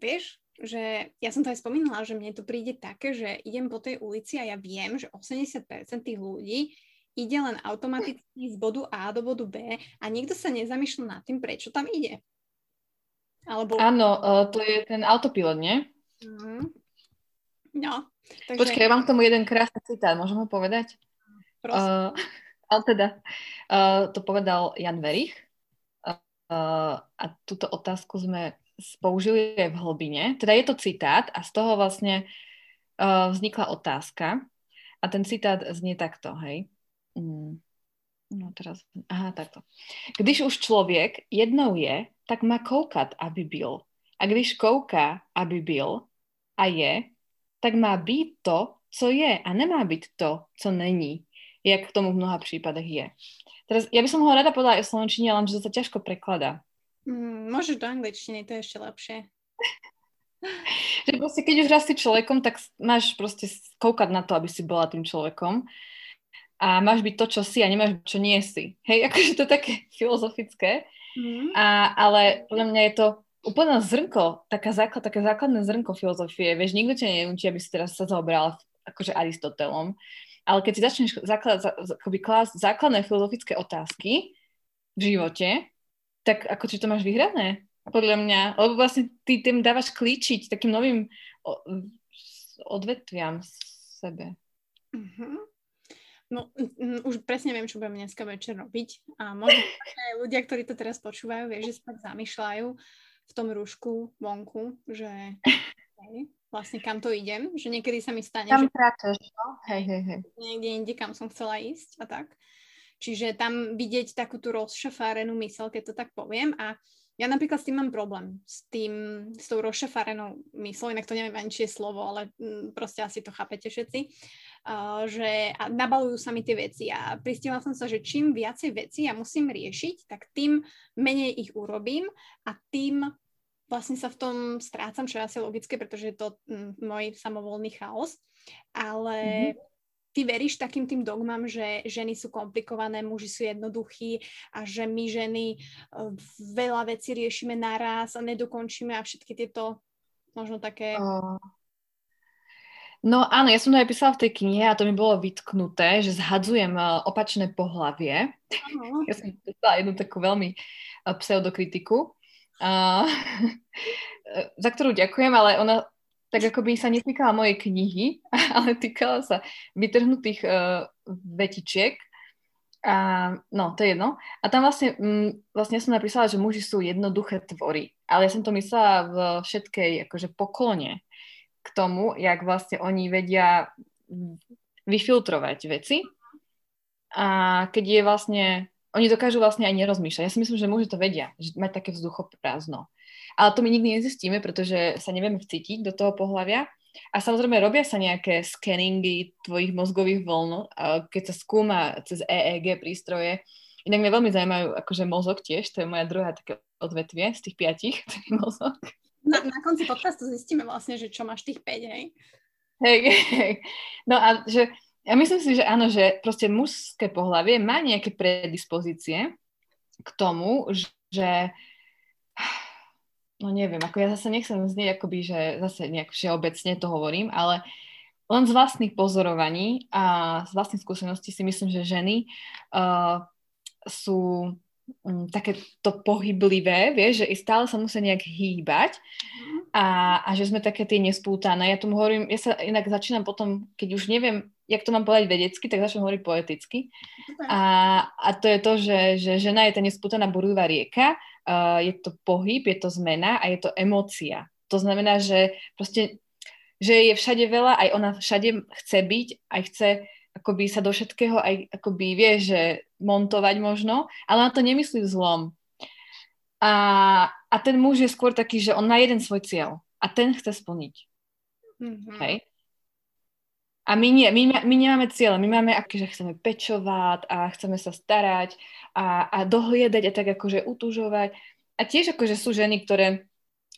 Vieš, že ja som to aj spomínala, že mne to príde také, že idem po tej ulici a ja viem, že 80% tých ľudí ide len automaticky z bodu A do bodu B a nikto sa nezamýšľa nad tým, prečo tam ide. Alebo... Áno, uh, to je ten autopilot, nie? Mm. No. Takže... Počkaj, ja mám k tomu jeden krásny citát, môžem ho povedať? Uh, ale teda, uh, to povedal Jan Verich uh, a túto otázku sme použili aj v hlbine. Teda je to citát a z toho vlastne uh, vznikla otázka a ten citát znie takto, hej. Mm. No teraz, aha, takto. Když už člověk jednou je, tak má koukat, aby byl. A když kouká, aby byl a je, tak má být to, co je a nemá být to, co není, jak k tomu v mnoha případech je. Teraz, ja by som ho rada povedala aj o slovenčine, len že to sa ťažko prekladá. Mm, môžeš do angličtiny, to je ešte lepšie. že proste, keď už raz si človekom, tak máš proste koukať na to, aby si bola tým človekom a máš byť to, čo si a nemáš byť, čo nie si. Hej, akože to je také filozofické, mm. a, ale podľa mňa je to úplne zrnko, taká základ, také základné zrnko filozofie. Vieš, nikto ťa nenúti, aby si teraz sa zaoberala akože Aristotelom, ale keď si začneš akoby klásť základné filozofické otázky v živote, tak ako či to máš vyhrané, podľa mňa. Lebo vlastne ty tým dávaš klíčiť takým novým odvetviam sebe. Mm-hmm. No, m- už presne viem, čo budeme dneska večer robiť. A možno aj ľudia, ktorí to teraz počúvajú, vieš, že sa tak zamýšľajú v tom rúšku vonku, že vlastne kam to idem, že niekedy sa mi stane, tam že... Práčeš, no? Hej, hej, hej. Niekde inde, kam som chcela ísť a tak. Čiže tam vidieť takú tú rozšafárenú mysel, keď to tak poviem. A ja napríklad s tým mám problém, s tým, s tou rozšafárenou myslou, inak to neviem ani, či je slovo, ale proste asi to chápete všetci uh, že a nabalujú sa mi tie veci a pristihla som sa, že čím viacej veci ja musím riešiť, tak tým menej ich urobím a tým vlastne sa v tom strácam, čo je asi logické, pretože je to m, môj samovolný chaos, ale mm-hmm ty veríš takým tým dogmám, že ženy sú komplikované, muži sú jednoduchí a že my ženy veľa vecí riešime naraz a nedokončíme a všetky tieto možno také... No áno, ja som to aj písala v tej knihe a to mi bolo vytknuté, že zhadzujem uh, opačné pohlavie. Uh-huh. Ja som písala jednu takú veľmi uh, pseudokritiku, za ktorú ďakujem, ale ona tak ako by sa netýkala mojej knihy, ale týkala sa vytrhnutých uh, vetičiek. A, no, to je jedno. A tam vlastne, mm, vlastne som napísala, že muži sú jednoduché tvory. Ale ja som to myslela v všetkej akože poklone k tomu, jak vlastne oni vedia vyfiltrovať veci. A keď je vlastne, oni dokážu vlastne aj nerozmýšľať. Ja si myslím, že muži to vedia, že mať také vzduchoprázdno. Ale to my nikdy nezistíme, pretože sa nevieme vcítiť do toho pohľavia. A samozrejme robia sa nejaké scanningy tvojich mozgových vln, keď sa skúma cez EEG prístroje. Inak mňa veľmi zaujímajú akože mozog tiež, to je moja druhá také odvetvie z tých piatich, ten mozog. Na, na konci podcastu zistíme vlastne, že čo máš tých 5, hej? Hej, hej. No a že ja myslím si, že áno, že proste mužské pohlavie má nejaké predispozície k tomu, že no neviem, ako ja zase nechcem znieť akoby, že zase nejak všeobecne to hovorím, ale len z vlastných pozorovaní a z vlastných skúseností si myslím, že ženy uh, sú um, také to pohyblivé, vieš, že i stále sa musia nejak hýbať mhm. a, a že sme také tie nespútané. Ja tomu hovorím, ja sa inak začínam potom, keď už neviem, jak to mám povedať vedecky, tak začnem hovoriť poeticky. A, a to je to, že, že žena je tá nespútaná burlivá rieka, uh, je to pohyb, je to zmena a je to emócia. To znamená, že proste, že je všade veľa, aj ona všade chce byť, aj chce akoby sa do všetkého aj akoby vie, že montovať možno, ale na to nemyslí zlom. A, a ten muž je skôr taký, že on má jeden svoj cieľ a ten chce splniť. Mm-hmm. Hej? A my, nie, my, my nemáme cieľ, my máme, že chceme pečovať a chceme sa starať a, a dohliadať a tak akože utužovať. A tiež akože sú ženy, ktoré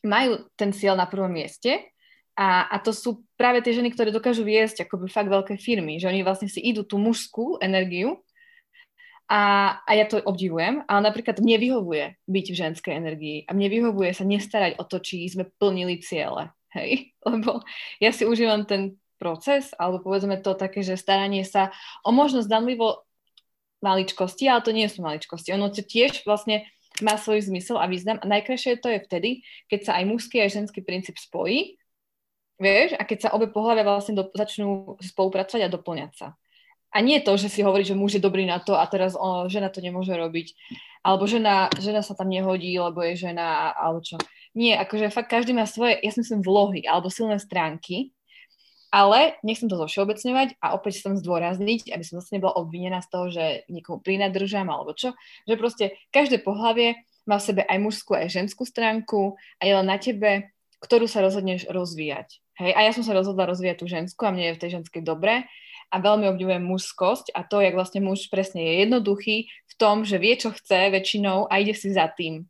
majú ten cieľ na prvom mieste a, a to sú práve tie ženy, ktoré dokážu viesť akoby fakt veľké firmy, že oni vlastne si idú tú mužskú energiu A, a ja to obdivujem, ale napríklad mne vyhovuje byť v ženskej energii a mne vyhovuje sa nestarať o to, či sme plnili ciele. Hej? Lebo ja si užívam ten proces, alebo povedzme to také, že staranie sa o možno zdanlivo maličkosti, ale to nie sú maličkosti. Ono to tiež vlastne má svoj zmysel a význam a najkrajšie to je vtedy, keď sa aj mužský a ženský princíp spojí, vieš, a keď sa obe pohľavia vlastne do, začnú spolupracovať a doplňať sa. A nie to, že si hovorí, že muž je dobrý na to a teraz o, žena to nemôže robiť. Alebo žena, žena sa tam nehodí, lebo je žena, alebo čo. Nie, akože fakt každý má svoje, ja si myslím, vlohy alebo silné stránky ale nechcem to zovšeobecňovať a opäť chcem zdôrazniť, aby som zase nebola obvinená z toho, že niekomu prinadržam alebo čo, že proste každé pohlavie má v sebe aj mužskú, aj ženskú stránku a je len na tebe, ktorú sa rozhodneš rozvíjať. Hej, a ja som sa rozhodla rozvíjať tú ženskú a mne je v tej ženskej dobre a veľmi obdivujem mužskosť a to, jak vlastne muž presne je jednoduchý v tom, že vie, čo chce väčšinou a ide si za tým.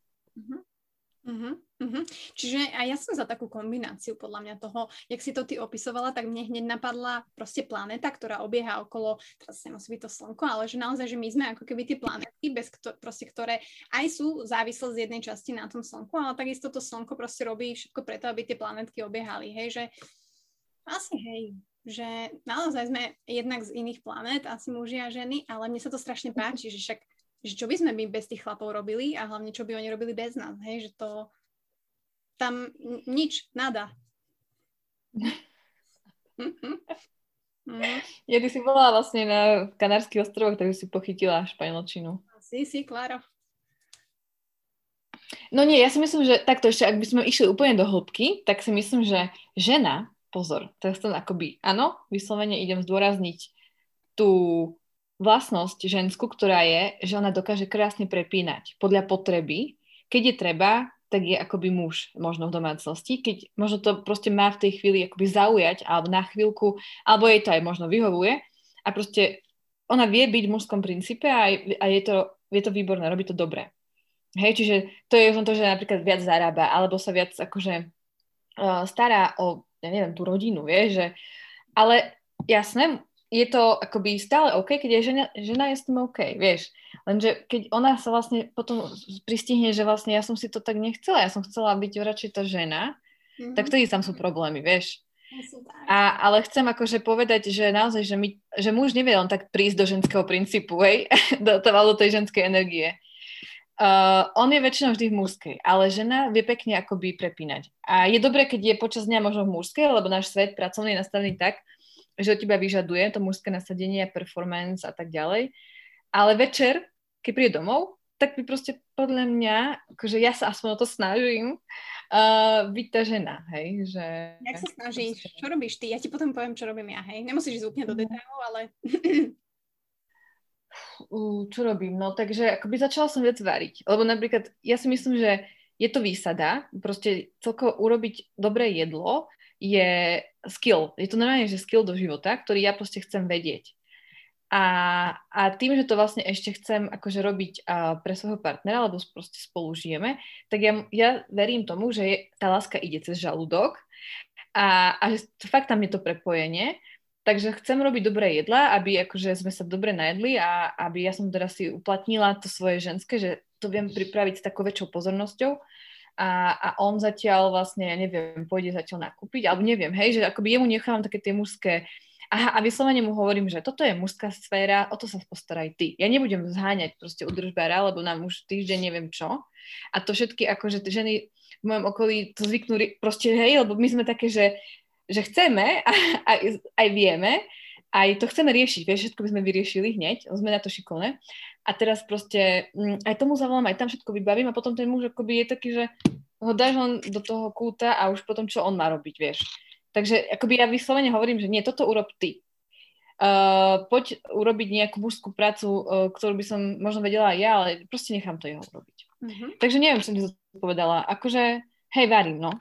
Uh-huh. Uh-huh. Čiže aj ja som za takú kombináciu podľa mňa toho, jak si to ty opisovala, tak mne hneď napadla proste planéta, ktorá obieha okolo, teraz nemusí byť to slnko, ale že naozaj, že my sme ako keby tie planéty, bez kto, proste, ktoré aj sú závislé z jednej časti na tom slnku, ale takisto to slnko proste robí všetko preto, aby tie planetky obiehali, hej, že asi hej, že naozaj sme jednak z iných planét, asi muži a ženy, ale mne sa to strašne páči, že však že čo by sme my bez tých chlapov robili a hlavne čo by oni robili bez nás, hej, že to, tam nič, nada. Ja ty si bola vlastne na Kanárskych ostrovoch, takže si pochytila španielčinu. Si, si, Kláro. No nie, ja si myslím, že takto ešte, ak by sme išli úplne do hĺbky, tak si myslím, že žena, pozor, teraz to akoby, áno, vyslovene idem zdôrazniť tú vlastnosť ženskú, ktorá je, že ona dokáže krásne prepínať podľa potreby, keď je treba tak je akoby muž možno v domácnosti, keď možno to proste má v tej chvíli akoby zaujať, alebo na chvíľku, alebo jej to aj možno vyhovuje a proste ona vie byť v mužskom princípe a, a je, to, je to výborné, robí to dobre. Hej, čiže to je to, že napríklad viac zarába, alebo sa viac akože uh, stará o, ja neviem, tú rodinu, vieš, že ale jasné, je to akoby stále OK, keď je žena, žena je s tým OK, vieš. Lenže keď ona sa vlastne potom pristihne, že vlastne ja som si to tak nechcela, ja som chcela byť radšej tá žena, mm-hmm. tak vtedy tam sú problémy, vieš. A, ale chcem akože povedať, že naozaj, že, my, že muž nevie len tak prísť do ženského princípu, hej, do, do tej ženskej energie. Uh, on je väčšinou vždy v mužskej, ale žena vie pekne akoby prepínať. A je dobré, keď je počas dňa možno v mužskej, lebo náš svet pracovný je nastavený tak, že od teba vyžaduje to mužské nasadenie, performance a tak ďalej. Ale večer, keď príde domov, tak by proste podľa mňa, akože ja sa aspoň o to snažím, uh, byť tá žena, hej, že... Jak sa snažíš? Čo robíš ty? Ja ti potom poviem, čo robím ja, hej. Nemusíš ísť úplne do mhm. detailov, ale... uh, čo robím? No, takže akoby začala som viac variť. Lebo napríklad, ja si myslím, že je to výsada, proste celkovo urobiť dobré jedlo je skill. Je to normálne, že skill do života, ktorý ja proste chcem vedieť. A, a tým, že to vlastne ešte chcem akože robiť uh, pre svojho partnera, lebo proste spolu žijeme, tak ja, ja verím tomu, že je, tá láska ide cez žalúdok a, a že fakt tam je to prepojenie. Takže chcem robiť dobré jedla, aby akože sme sa dobre najedli a aby ja som teraz si uplatnila to svoje ženské, že to viem pripraviť s takou väčšou pozornosťou a, a on zatiaľ vlastne, ja neviem, pôjde zatiaľ nakúpiť, alebo neviem, hej, že akoby jemu nechávam také tie mužské Aha, a vyslovene mu hovorím, že toto je mužská sféra, o to sa postaraj ty. Ja nebudem zháňať proste udržbára, lebo nám už týždeň neviem čo. A to všetky akože ženy v mojom okolí to zvyknú proste, hej, lebo my sme také, že, že chceme a aj, aj vieme, aj to chceme riešiť, vieš, všetko by sme vyriešili hneď, sme na to šikovné a teraz proste mm, aj tomu zavolám, aj tam všetko vybavím a potom ten muž akoby je taký, že ho dáš len do toho kúta a už potom čo on má robiť, vieš. Takže akoby ja vyslovene hovorím, že nie, toto urob ty. Uh, poď urobiť nejakú mužskú prácu, uh, ktorú by som možno vedela aj ja, ale proste nechám to jeho robiť. Uh-huh. Takže neviem, čo som ti povedala. Akože, hej, varím, no.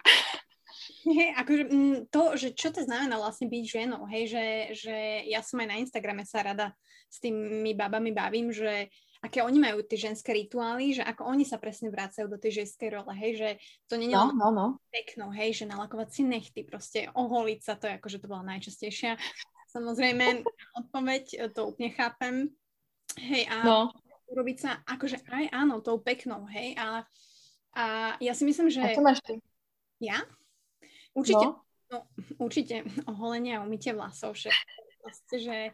Hej, akože mm, to, že čo to znamená vlastne byť ženou, hej, že, že ja som aj na Instagrame sa rada s tými babami bavím, že aké oni majú tie ženské rituály, že ako oni sa presne vracajú do tej ženskej role, hej, že to nie je no, no, no. pekno, hej, že nalakovať si nechty, proste oholiť sa, to je akože to bola najčastejšia. Samozrejme, odpoveď, to úplne chápem. Hej, a no. urobiť sa akože aj áno, tou peknou, hej, a, a ja si myslím, že... A čo máš ty? Ja? Určite, No. no, určite oholenie a umytie vlasov, že, že,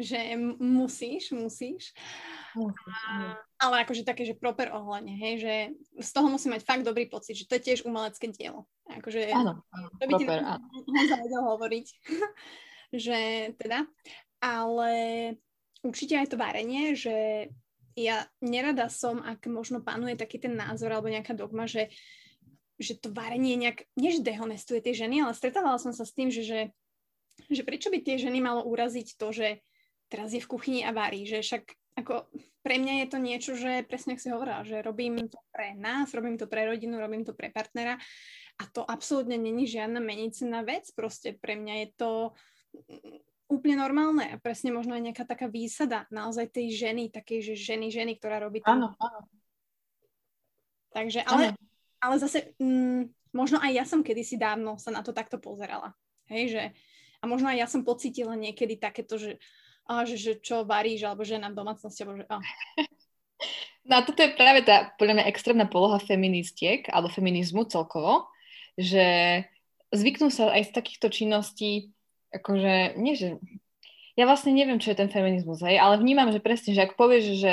že musíš, musíš. A, ale akože také, že proper oholenie, hej, že z toho musí mať fakt dobrý pocit, že to je tiež umelecké dielo. Akože, Áno, áno, to by ti proper, áno. naozaj vedel hovoriť, že teda, ale určite aj to varenie, že ja nerada som, ak možno panuje taký ten názor alebo nejaká dogma, že, že to varenie nejak, nie že dehonestuje tie ženy, ale stretávala som sa s tým, že, že, že prečo by tie ženy malo uraziť to, že teraz je v kuchyni a varí, že však ako pre mňa je to niečo, že presne ako si hovorila, že robím to pre nás, robím to pre rodinu, robím to pre partnera a to absolútne není žiadna menicená vec, proste pre mňa je to úplne normálne a presne možno aj nejaká taká výsada naozaj tej ženy, takej, že ženy, ženy, ktorá robí to. Áno, áno. Takže, ale, ale zase mm, možno aj ja som kedysi dávno sa na to takto pozerala. Hej, že, a možno aj ja som pocítila niekedy takéto, že, a, že, že čo varíš, alebo žena v domácnosti, alebo že a, No a toto je práve tá, podľa mňa, extrémna poloha feministiek, alebo feminizmu celkovo, že zvyknú sa aj z takýchto činností, akože, nie že... Ja vlastne neviem, čo je ten feminizmus, hej, ale vnímam, že presne, že ak povieš, že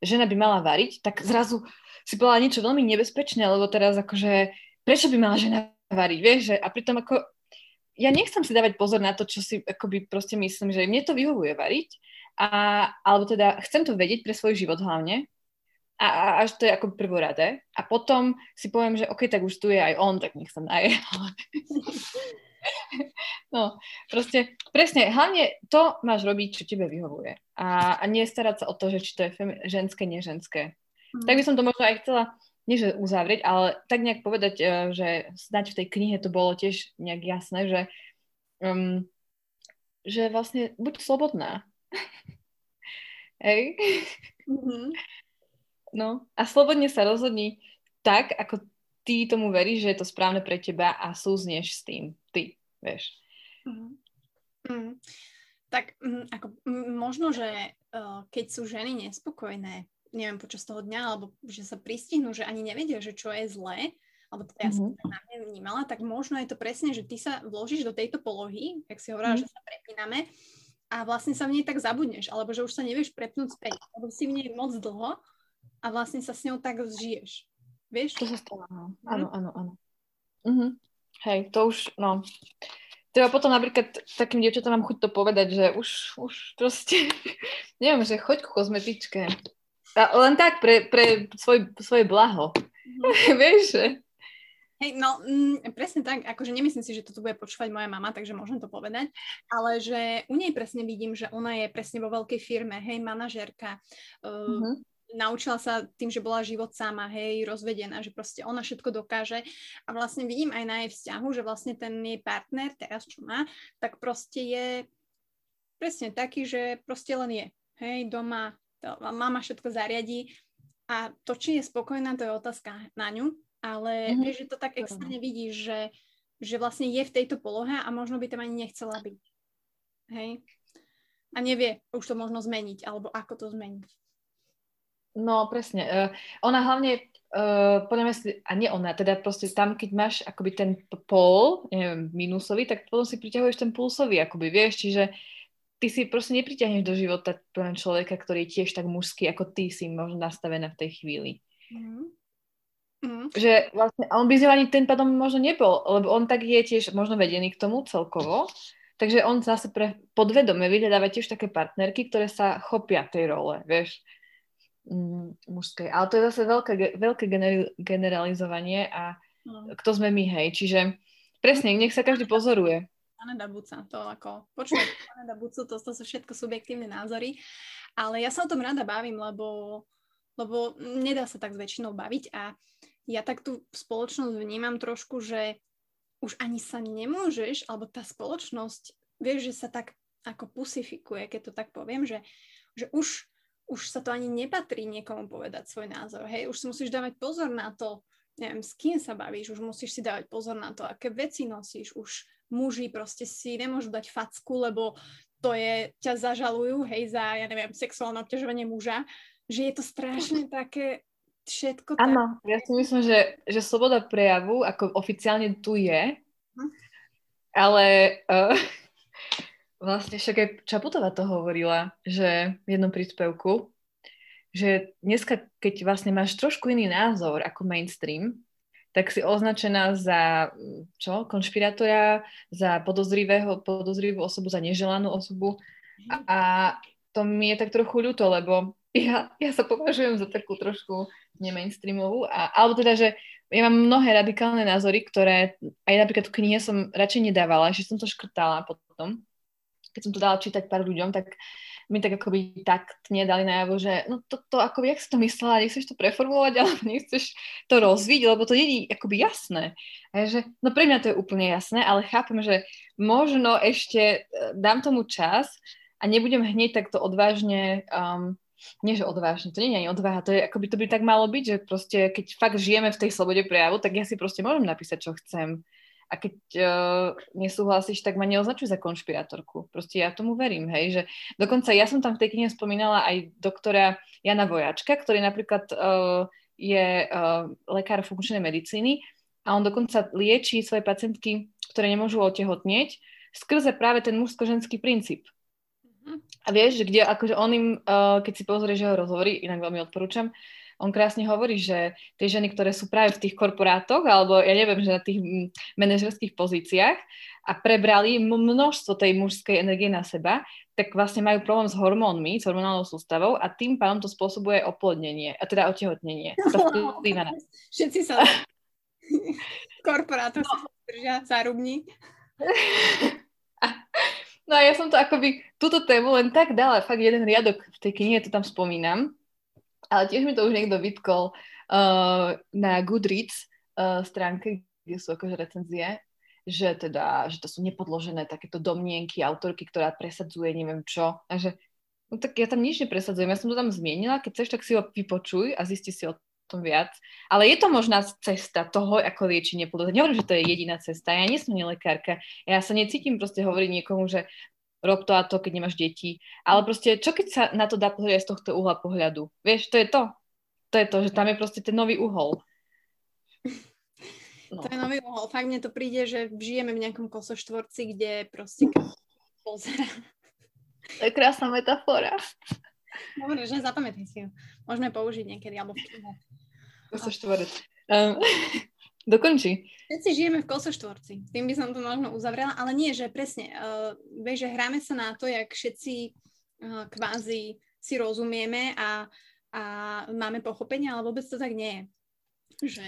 žena by mala variť, tak zrazu si povedala niečo veľmi nebezpečné, lebo teraz akože, prečo by mala žena variť, vieš, že, a pritom ako, ja nechcem si dávať pozor na to, čo si akoby proste myslím, že mne to vyhovuje variť, a, alebo teda chcem to vedieť pre svoj život hlavne, a, a až to je ako prvoradé. A potom si poviem, že OK, tak už tu je aj on, tak nech sa naje. no, proste, presne, hlavne to máš robiť, čo tebe vyhovuje. A, a nie starať sa o to, že či to je femi- ženské, neženské. Mhm. Tak by som to možno aj chcela, nie že uzavrieť, ale tak nejak povedať, eh, že snáď v tej knihe to bolo tiež nejak jasné, že, um, že vlastne buď slobodná. Hej? Mhm. No a slobodne sa rozhodni tak, ako ty tomu veríš, že je to správne pre teba a súzneš s tým. Ty, vieš. Mhm. Mhm. Tak mm, ako, mm, možno, že uh, keď sú ženy nespokojné, neviem, počas toho dňa, alebo že sa pristihnú, že ani nevedia, že čo je zlé, alebo teda ja som Mhm. to na mňa vnímala, tak možno je to presne, že ty sa vložíš do tejto polohy, jak si hovorila, Mhm. že sa prepíname a vlastne sa v nej tak zabudneš, alebo že už sa nevieš prepnúť späť, lebo si v nej moc dlho a vlastne sa s ňou tak zžiješ. Vieš? To sa stalo, no. Áno, áno, áno. Mhm. Hej, to už, no. Treba potom napríklad takým dievčatám mám chuť to povedať, že už, už proste, neviem, že choď ku kozmetičke. A len tak, pre, pre svoj, svoje blaho. Vieš, že? Hej, no mm, presne tak, akože nemyslím si, že toto bude počúvať moja mama, takže môžem to povedať, ale že u nej presne vidím, že ona je presne vo veľkej firme, hej, manažérka, uh, Mhm. naučila sa tým, že bola život sama, hej, rozvedená, že proste ona všetko dokáže a vlastne vidím aj na jej vzťahu, že vlastne ten jej partner, teraz čo má, tak proste je presne taký, že proste len je, hej, doma, mama všetko zariadí a to, či je spokojná, to je otázka na ňu, ale Mhm. mm-hmm. vieš, že to tak externe vidíš, že, že vlastne je v tejto polohe a možno by tam ani nechcela byť. Hej? A nevie už to možno zmeniť, alebo ako to zmeniť. No, presne. Uh, ona hlavne, uh, podľa mňa, a nie ona, teda proste tam, keď máš akoby ten p- pól, neviem, minusový, tak potom si priťahuješ ten pulsový, akoby, vieš, čiže ty si proste nepriťahneš do života človeka, ktorý je tiež tak mužský, ako ty si možno nastavená v tej chvíli. Mm-hmm. Mm-hmm. Že vlastne, on by z ani ten pádom možno nebol, lebo on tak je tiež možno vedený k tomu celkovo, takže on zase pre podvedome vyhľadáva tiež také partnerky, ktoré sa chopia tej role, vieš, mm, mužskej. Ale to je zase veľké, veľké generalizovanie a No. kto sme my, hej, čiže presne, nech sa každý pozoruje. Aneda Buca, to ako, počúvaj, Aneda Bucu, to, to sú všetko subjektívne názory, ale ja sa o tom rada bavím, lebo, lebo nedá sa tak s väčšinou baviť a ja tak tú spoločnosť vnímam trošku, že už ani sa nemôžeš, alebo tá spoločnosť, vieš, že sa tak ako pusifikuje, keď to tak poviem, že, že už, už sa to ani nepatrí niekomu povedať svoj názor, hej, už si musíš dávať pozor na to, neviem, s kým sa bavíš, už musíš si dávať pozor na to, aké veci nosíš, už muži proste si nemôžu dať facku, lebo to je, ťa zažalujú, hej, za, ja neviem, sexuálne obťažovanie muža, že je to strašne také všetko Áno, tak... ja si myslím, že, že sloboda prejavu ako oficiálne tu je, hm? ale uh, vlastne však aj Čaputová to hovorila, že v jednom príspevku, že dneska, keď vlastne máš trošku iný názor ako mainstream, tak si označená za čo? Konšpirátora, za podozrivého, podozrivú osobu, za neželanú osobu. A, a to mi je tak trochu ľúto, lebo ja, ja sa považujem za takú trošku nemainstreamovú. A, alebo teda, že ja mám mnohé radikálne názory, ktoré aj napríklad v knihe som radšej nedávala, že som to škrtala potom. Keď som to dala čítať pár ľuďom, tak mi tak akoby taktne dali najavo, že no to, to ako jak si to myslela, nechceš to preformulovať, alebo nechceš to rozviť, lebo to nie je akoby jasné. A že, no pre mňa to je úplne jasné, ale chápem, že možno ešte e, dám tomu čas a nebudem hneď takto odvážne um, nie že odvážne, to nie je ani odvaha, to je, ako by to by tak malo byť, že proste keď fakt žijeme v tej slobode prejavu, tak ja si proste môžem napísať, čo chcem a keď uh, nesúhlasíš, tak ma neoznačuj za konšpirátorku. Proste ja tomu verím, hej, že dokonca ja som tam v tej knihe spomínala aj doktora Jana Vojačka, ktorý napríklad uh, je uh, lekár funkčnej medicíny a on dokonca lieči svoje pacientky, ktoré nemôžu otehotnieť, skrze práve ten mužsko-ženský princíp. Mhm. A vieš, že kde, akože on im, uh, keď si pozrieš jeho rozhovory, inak veľmi odporúčam, on krásne hovorí, že tie ženy, ktoré sú práve v tých korporátoch, alebo ja neviem, že na tých manažerských pozíciách a prebrali množstvo tej mužskej energie na seba, tak vlastne majú problém s hormónmi, s hormonálnou sústavou a tým pádom to spôsobuje oplodnenie, a teda otehotnenie. Všetci sa korporátor sa držia zárubní. No a ja som to akoby, túto tému len tak dala, fakt jeden riadok v tej knihe to tam spomínam, ale tiež mi to už niekto vytkol uh, na Goodreads uh, stránke, kde sú akože recenzie, že teda, že to sú nepodložené takéto domnienky autorky, ktorá presadzuje neviem čo. A že, no tak ja tam nič nepresadzujem, ja som to tam zmienila, keď chceš, tak si ho vypočuj a zisti si o tom viac. Ale je to možná cesta toho, ako lieči neplodnosť. Nehovorím, že to je jediná cesta. Ja nie som lekárka. Ja sa necítim proste hovoriť niekomu, že rob to a to, keď nemáš deti. Ale proste, čo keď sa na to dá pozrieť z tohto uhla pohľadu? Vieš, to je to. To je to, že tam je proste ten nový uhol. No. To je nový uhol. Fakt mne to príde, že žijeme v nejakom kosoštvorci, kde proste pozera. To je krásna metafora. Dobre, že zapamätaj si ju. Môžeme použiť niekedy, alebo v Kosoštvorec. Um, Dokončí. Všetci žijeme v kosoštvorci. Tým by som to možno uzavrela, ale nie, že presne, uh, vieš, že hráme sa na to, jak všetci uh, kvázi si rozumieme a, a máme pochopenie, ale vôbec to tak nie je. Že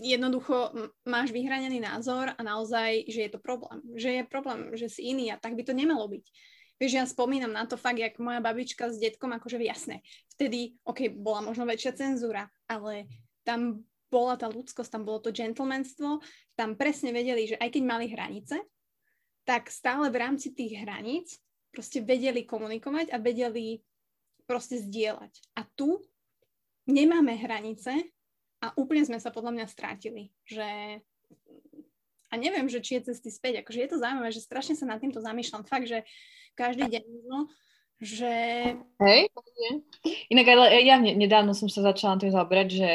jednoducho máš vyhranený názor a naozaj, že je to problém. Že je problém, že si iný a tak by to nemalo byť. Vieš, ja spomínam na to fakt, jak moja babička s detkom, akože jasné. Vtedy, ok, bola možno väčšia cenzúra, ale tam bola tá ľudskosť, tam bolo to gentlemanstvo, tam presne vedeli, že aj keď mali hranice, tak stále v rámci tých hraníc proste vedeli komunikovať a vedeli proste zdieľať. A tu nemáme hranice a úplne sme sa podľa mňa strátili, že a neviem, že či je cesty späť, akože je to zaujímavé, že strašne sa nad týmto zamýšľam, fakt, že každý deň no, že... Hej, inak ale ja nedávno som sa začala tým zaoberať, že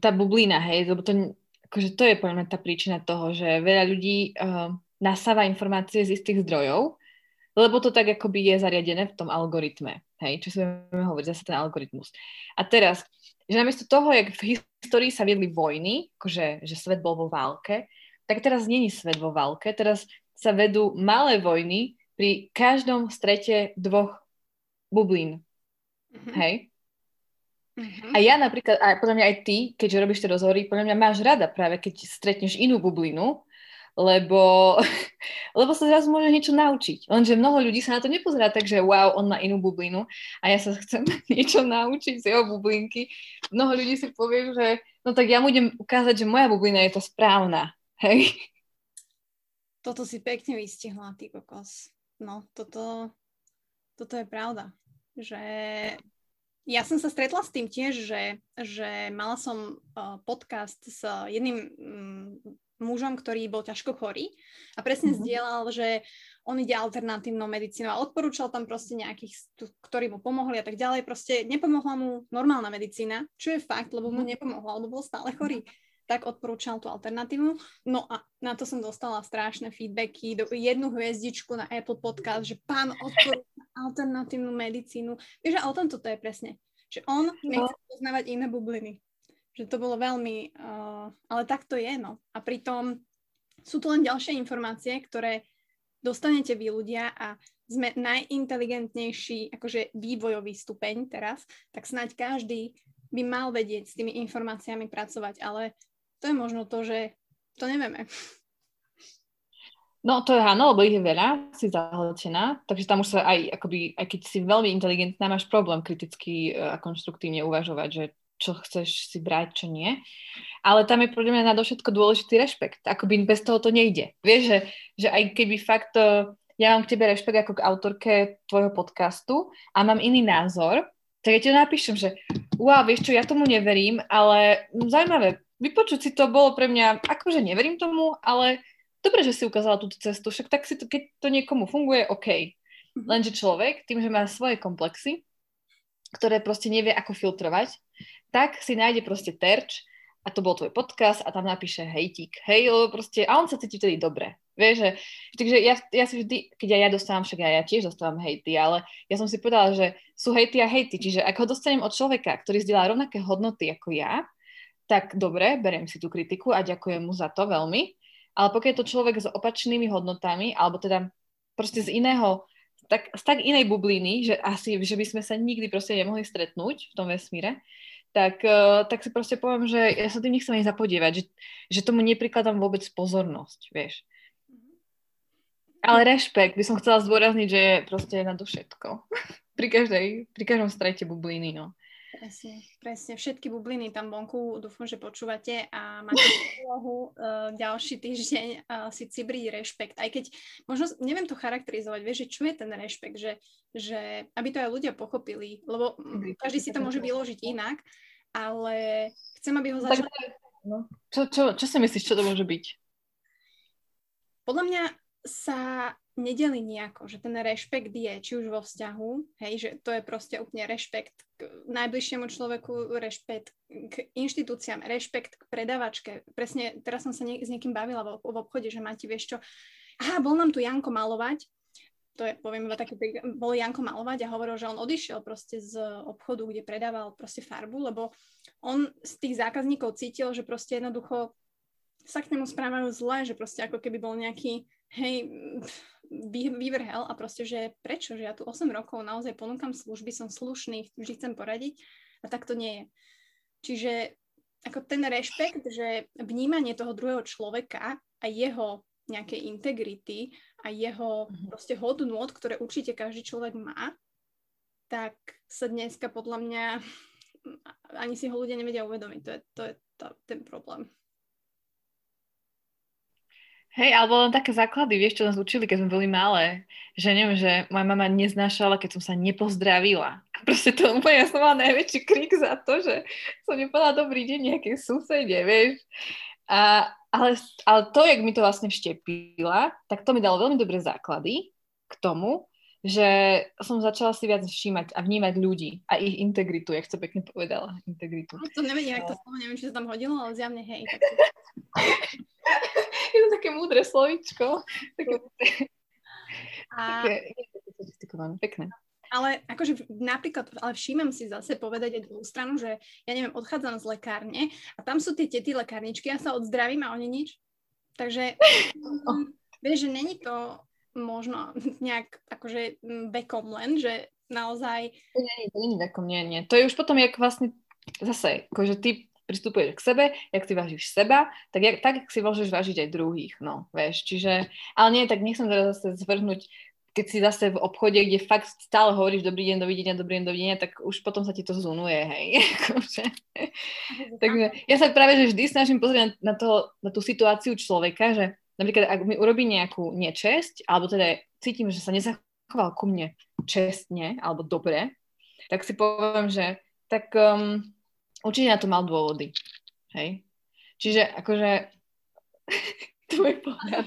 tá bublina, hej, lebo to, akože to je podľa mňa tá príčina toho, že veľa ľudí uh, nasáva informácie z istých zdrojov, lebo to tak akoby je zariadené v tom algoritme, hej, čo si budeme hovoriť, zase ten algoritmus. A teraz, že namiesto toho, jak v histórii sa viedli vojny, akože, že svet bol vo válke, tak teraz není svet vo válke, teraz sa vedú malé vojny pri každom strete dvoch bublín. Mm-hmm. Hej? Uh-huh. A ja napríklad, a podľa mňa aj ty, keďže robíš tie rozhovory, podľa mňa máš rada práve, keď stretneš inú bublinu, lebo, lebo sa zrazu môže niečo naučiť. Lenže mnoho ľudí sa na to nepozerá tak, že wow, on má inú bublinu a ja sa chcem niečo naučiť z jeho bublinky. Mnoho ľudí si povie, že no tak ja mu idem ukázať, že moja bublina je to správna. Hej? Toto si pekne vystihla, ty kokos. No, toto, toto je pravda. Že ja som sa stretla s tým tiež, že, že mala som uh, podcast s jedným um, mužom, ktorý bol ťažko chorý a presne Mhm. zdieľal, že on ide alternatívnou medicínou a odporúčal tam proste nejakých, ktorí mu pomohli a tak ďalej. Proste nepomohla mu normálna medicína, čo je fakt, lebo mu nepomohla, lebo bol stále chorý. Tak odporúčal tú alternatívu. No a na to som dostala strašné feedbacky, do, jednu hviezdičku na Apple Podcast, že pán odporúča alternatívnu medicínu. Vieš, a o tom toto je presne. Že on nechce poznávať iné bubliny. Že to bolo veľmi... Uh, ale tak to je, no. A pritom sú tu len ďalšie informácie, ktoré dostanete vy ľudia a sme najinteligentnejší akože vývojový stupeň teraz, tak snáď každý by mal vedieť s tými informáciami pracovať, ale to je možno to, že to nevieme. No to je áno, lebo ich je veľa, si zahltená, takže tam už sa aj, akoby, aj keď si veľmi inteligentná, máš problém kriticky e, a konštruktívne uvažovať, že čo chceš si brať, čo nie. Ale tam je podľa mňa na všetko dôležitý rešpekt. Akoby bez toho to nejde. Vieš, že, že aj keby fakt e, ja mám k tebe rešpekt ako k autorke tvojho podcastu a mám iný názor, tak ja ti napíšem, že wow, vieš čo, ja tomu neverím, ale zaujímavé, vypočuť si to bolo pre mňa, akože neverím tomu, ale dobre, že si ukázala túto cestu, však tak si to, keď to niekomu funguje, OK. Lenže človek, tým, že má svoje komplexy, ktoré proste nevie, ako filtrovať, tak si nájde proste terč a to bol tvoj podcast a tam napíše hejtík, hej, lebo proste, a on sa cíti vtedy dobre. Vieš, že, takže ja, ja si vždy, keď aj ja dostávam, však aj ja tiež dostávam hejty, ale ja som si povedala, že sú hejty a hejty, čiže ak ho dostanem od človeka, ktorý zdieľa rovnaké hodnoty ako ja, tak dobre, beriem si tú kritiku a ďakujem mu za to veľmi, ale pokiaľ je to človek s opačnými hodnotami, alebo teda proste z iného, tak, z tak inej bubliny, že asi, že by sme sa nikdy proste nemohli stretnúť v tom vesmíre, tak, uh, tak si proste poviem, že ja sa tým nechcem ani zapodievať, že, že tomu neprikladám vôbec pozornosť, vieš. Ale rešpekt by som chcela zdôrazniť, že je proste na to všetko. pri, každej, pri každom strete bubliny, no. Presne, presne. Všetky bubliny tam vonku dúfam, že počúvate a máte úlohu uh, ďalší týždeň uh, si cibriť rešpekt. Aj keď možno, neviem to charakterizovať, vieš, že čo je ten rešpekt, že, že aby to aj ľudia pochopili, lebo každý si to môže vyložiť inak, ale chcem, aby ho začali... No. Čo, čo, čo si myslíš, čo to môže byť? Podľa mňa sa nedeli nejako, že ten rešpekt je, či už vo vzťahu, hej, že to je proste úplne rešpekt k najbližšiemu človeku, rešpekt k inštitúciám, rešpekt k predavačke. Presne teraz som sa nie, s niekým bavila v, v obchode, že máte, vieš čo, aha, bol nám tu Janko malovať, to je, poviem iba taký, bol Janko malovať a hovoril, že on odišiel proste z obchodu, kde predával proste farbu, lebo on z tých zákazníkov cítil, že proste jednoducho sa k nemu správajú zle, že proste ako keby bol nejaký, hej, vy, vyvrhel a proste, že prečo, že ja tu 8 rokov naozaj ponúkam služby, som slušný, vždy chcem poradiť a tak to nie je. Čiže ako ten rešpekt, že vnímanie toho druhého človeka a jeho nejakej integrity a jeho mm-hmm. proste hodnôt, ktoré určite každý človek má, tak sa dneska podľa mňa ani si ho ľudia nevedia uvedomiť. To je, to je to, ten problém. Hej, alebo len také základy, vieš, čo nás učili, keď sme boli malé. Že neviem, že moja mama neznášala, keď som sa nepozdravila. A proste to úplne, ja som mala najväčší krik za to, že som nepovedala dobrý deň nejakej susede, vieš. A, ale, ale to, jak mi to vlastne vštepila, tak to mi dalo veľmi dobré základy k tomu, že som začala si viac všímať a vnímať ľudí a ich integritu, jak to pekne povedala, integritu. No, to nevedím, jak to slovo, neviem, či sa tam hodilo, ale zjavne hej. Tak... je to také múdre slovičko. Také, a... také pekné. Ale akože napríklad, ale všímam si zase povedať aj druhú stranu, že ja neviem, odchádzam z lekárne a tam sú tie tety lekárničky, ja sa odzdravím a oni nič. Takže vieš, že není to možno nejak akože vekom len, že naozaj... To nie, to nie vekom, nie, nie. To je už potom, jak vlastne zase, akože ty pristupuješ k sebe, jak si vážiš seba, tak, jak, tak jak si môžeš vážiť aj druhých, no, vieš, čiže, ale nie, tak nechcem teraz zase zvrhnúť keď si zase v obchode, kde fakt stále hovoríš dobrý deň, dovidenia, dobrý deň, dovidenia, tak už potom sa ti to zunuje, hej. Takže ja sa práve že vždy snažím pozrieť na, to, na tú situáciu človeka, že napríklad ak mi urobí nejakú nečesť, alebo teda cítim, že sa nezachoval ku mne čestne alebo dobre, tak si poviem, že tak um, určite na to mal dôvody. Hej? Čiže akože Tvoj pohľad,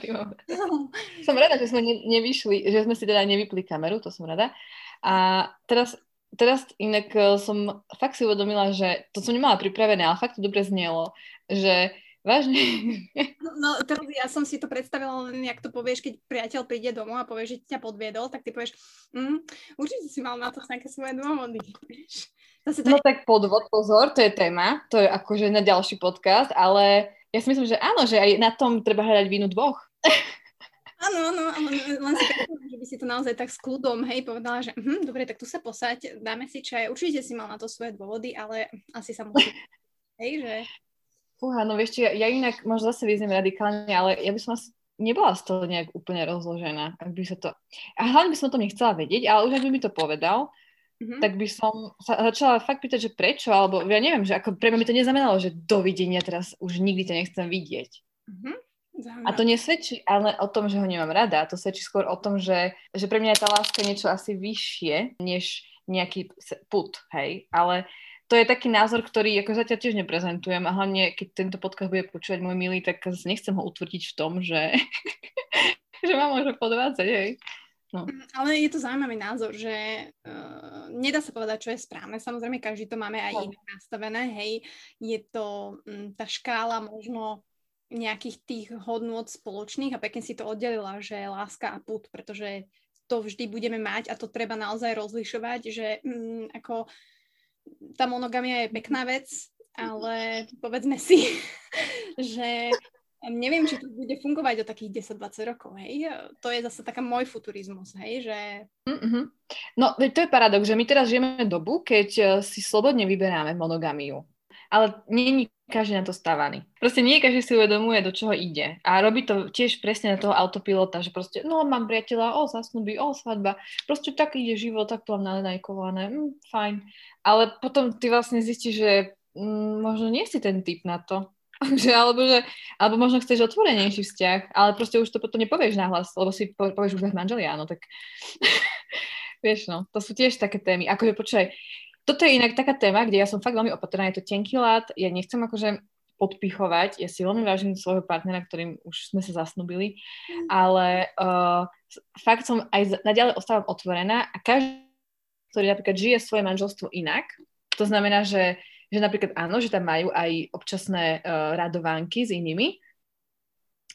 Som rada, že sme ne, nevyšli, že sme si teda nevypli kameru, to som rada. A teraz, teraz inak e, som fakt si uvedomila, že to som nemala pripravené, ale fakt to dobre znelo, že Vážne? No, teraz ja som si to predstavila len, jak to povieš, keď priateľ príde domov a povie, že ťa podviedol, tak ty povieš, mm, určite si mal na to nejaké svoje dôvody. Zase to no je... tak podvod, pozor, to je téma, to je akože na ďalší podcast, ale ja si myslím, že áno, že aj na tom treba hľadať vínu dvoch. Áno, áno, len si predstavím, že by si to naozaj tak s kľudom, hej, povedala, že hm, dobre, tak tu sa posaď, dáme si čaj, určite si mal na to svoje dôvody, ale asi sa musí, hej, že... Fúha, no vieš, ja, ja inak možno zase vyzniem radikálne, ale ja by som asi nebola z toho nejak úplne rozložená, ak by sa to... A hlavne by som to nechcela vedieť, ale už ak by mi to povedal, mm-hmm. tak by som sa začala fakt pýtať, že prečo, alebo ja neviem, že ako pre mňa by to neznamenalo, že dovidenia teraz už nikdy to nechcem vidieť. Mm-hmm. A to nesvedčí ale o tom, že ho nemám rada, to svedčí skôr o tom, že, že pre mňa je tá láska niečo asi vyššie, než nejaký put, hej, ale to je taký názor, ktorý ako zatiaľ tiež neprezentujem a hlavne, keď tento podcast bude počúvať môj milý, tak nechcem ho utvrdiť v tom, že, že ma môže podvádzať, hej. No. Mm, ale je to zaujímavý názor, že uh, nedá sa povedať, čo je správne. Samozrejme, každý to máme aj no. inak nastavené. Hej, je to um, tá škála možno nejakých tých hodnôt spoločných a pekne si to oddelila, že láska a put, pretože to vždy budeme mať a to treba naozaj rozlišovať, že um, ako tá monogamia je pekná vec, ale povedzme si, že neviem, či to bude fungovať o takých 10-20 rokov, hej. To je zase taká môj futurizmus, hej, že... Mm-hmm. No, to je paradox, že my teraz žijeme dobu, keď eh, si slobodne vyberáme monogamiu. Ale nie každý na to stávaný. Proste nie každý si uvedomuje, do čoho ide. A robí to tiež presne na toho autopilota, že proste, no mám priateľa, o zasnubí, o svadba. Proste tak ide život, tak to mám nanajkované, mm, fajn. Ale potom ty vlastne zistíš, že mm, možno nie si ten typ na to. že, alebo, že, alebo možno chceš otvorenejší vzťah, ale proste už to potom nepovieš nahlas, lebo si povieš už manželi, áno, tak vieš, no, to sú tiež také témy. Akože počkaj, toto je inak taká téma, kde ja som fakt veľmi opatrná, je to tenký lát, ja nechcem akože podpichovať, ja si veľmi vážim svojho partnera, ktorým už sme sa zasnubili, mm. ale uh, fakt som aj naďalej ostávam otvorená a každý, ktorý napríklad žije svoje manželstvo inak, to znamená, že, že napríklad áno, že tam majú aj občasné uh, radovánky s inými,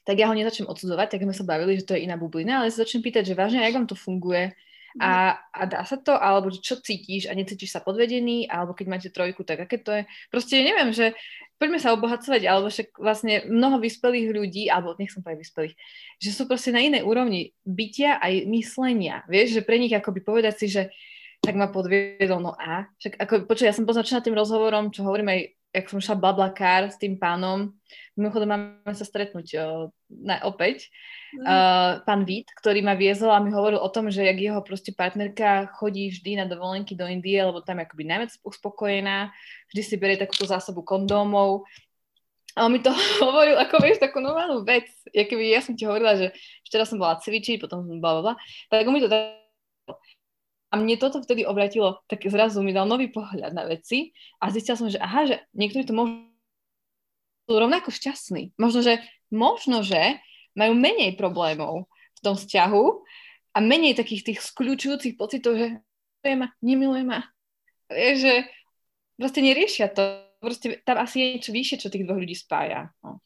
tak ja ho nezačnem odsudzovať, tak sme sa bavili, že to je iná bublina, ale sa začnem pýtať, že vážne, jak vám to funguje, a, a dá sa to, alebo čo cítiš a necítiš sa podvedený, alebo keď máte trojku, tak aké to je. Proste neviem, že poďme sa obohacovať, alebo však vlastne mnoho vyspelých ľudí, alebo nech som povedať vyspelých, že sú proste na inej úrovni bytia aj myslenia. Vieš, že pre nich akoby povedať si, že tak ma podviedol, no a. Však ako, počuť, ja som poznačená tým rozhovorom, čo hovorím aj jak som šla blablakár s tým pánom, mimochodom máme sa stretnúť o, na, opäť, mm. uh, pán Vít, ktorý ma viezol a mi hovoril o tom, že jak jeho proste partnerka chodí vždy na dovolenky do Indie, lebo tam je akoby najviac uspokojená, vždy si berie takúto zásobu kondómov, a on mi to hovoril ako, vieš, takú normálnu vec. Ja, keby ja som ti hovorila, že včera som bola cvičiť, potom som bla, bla, tak on mi to a mne toto vtedy obratilo, tak zrazu mi dal nový pohľad na veci a zistila som, že aha, že niektorí to môžu rovnako šťastní. Možno, že, možno, že majú menej problémov v tom vzťahu a menej takých tých skľúčujúcich pocitov, že miluje ma, nemiluje ma. Že proste neriešia to. Proste tam asi je niečo vyššie, čo tých dvoch ľudí spája. No.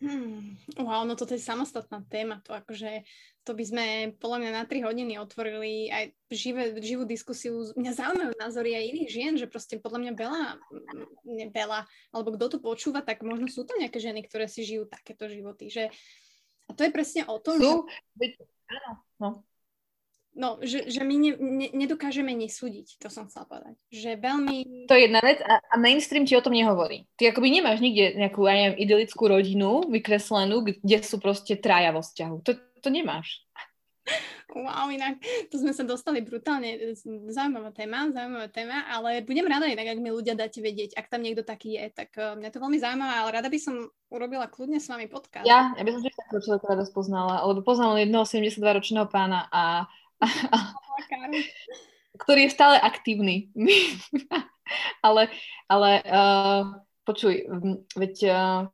Hmm, wow, no toto je samostatná téma. To akože, to by sme podľa mňa na 3 hodiny otvorili aj živé, živú diskusiu. Mňa zaujímajú názory aj iných žien, že proste podľa mňa veľa, ne veľa, alebo kto to počúva, tak možno sú to nejaké ženy, ktoré si žijú takéto životy. Že, a to je presne o tom, sú, že... Áno, no. No, že, že my ne, ne, nedokážeme nesúdiť, to som chcela povedať. Že veľmi... To je jedna vec a, a mainstream ti o tom nehovorí. Ty akoby nemáš nikde nejakú, ja neviem, idylickú rodinu vykreslenú, kde sú proste traja vo vzťahu. To, to nemáš. Wow, inak to sme sa dostali brutálne, zaujímavá téma, zaujímavá téma, ale budem rada inak, ak mi ľudia dáte vedieť, ak tam niekto taký je, tak uh, mňa to veľmi zaujímavé, ale rada by som urobila kľudne s vami podcast. Ja, ja by som tiež takého človeka rada spoznala, lebo poznala jedného 72-ročného pána a ktorý je stále aktívny. ale ale uh, počuj, veď uh,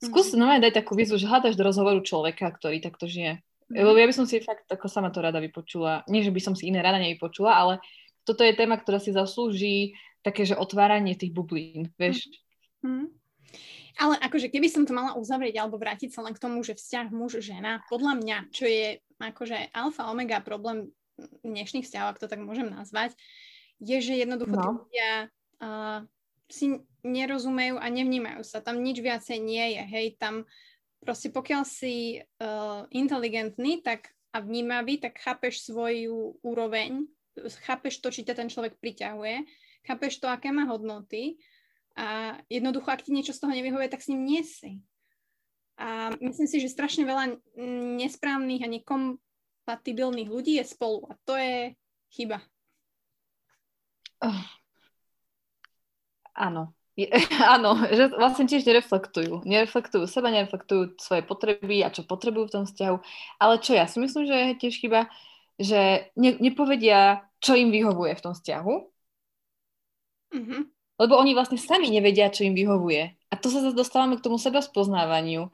Skús mm. dať takú výzvu, že hľadaš do rozhovoru človeka, ktorý takto žije. Mm. Lebo ja by som si fakt ako sama to rada vypočula. Nie, že by som si iné rada nevypočula, ale toto je téma, ktorá si zaslúži také, že otváranie tých bublín, vieš. Mm. Ale akože keby som to mala uzavrieť alebo vrátiť sa len k tomu, že vzťah muž-žena, podľa mňa, čo je akože alfa omega problém dnešných vzťahov, ak to tak môžem nazvať, je, že jednoducho no. tí ľudia uh, si nerozumejú a nevnímajú sa. Tam nič viacej nie je. Hej, tam proste pokiaľ si uh, inteligentný tak a vnímavý, tak chápeš svoju úroveň, chápeš to, či ťa ten človek priťahuje, chápeš to, aké má hodnoty a jednoducho, ak ti niečo z toho nevyhovuje, tak s ním nie si. A myslím si, že strašne veľa nesprávnych a nekompatibilných ľudí je spolu a to je chyba. Oh. Áno, je, áno, že vlastne tiež nereflektujú. Nereflektujú seba, nereflektujú svoje potreby a čo potrebujú v tom vzťahu. Ale čo ja si myslím, že je tiež chyba, že ne, nepovedia, čo im vyhovuje v tom vzťahu. Mm-hmm. Lebo oni vlastne sami nevedia, čo im vyhovuje. A to sa zase dostávame k tomu seba spoznávaniu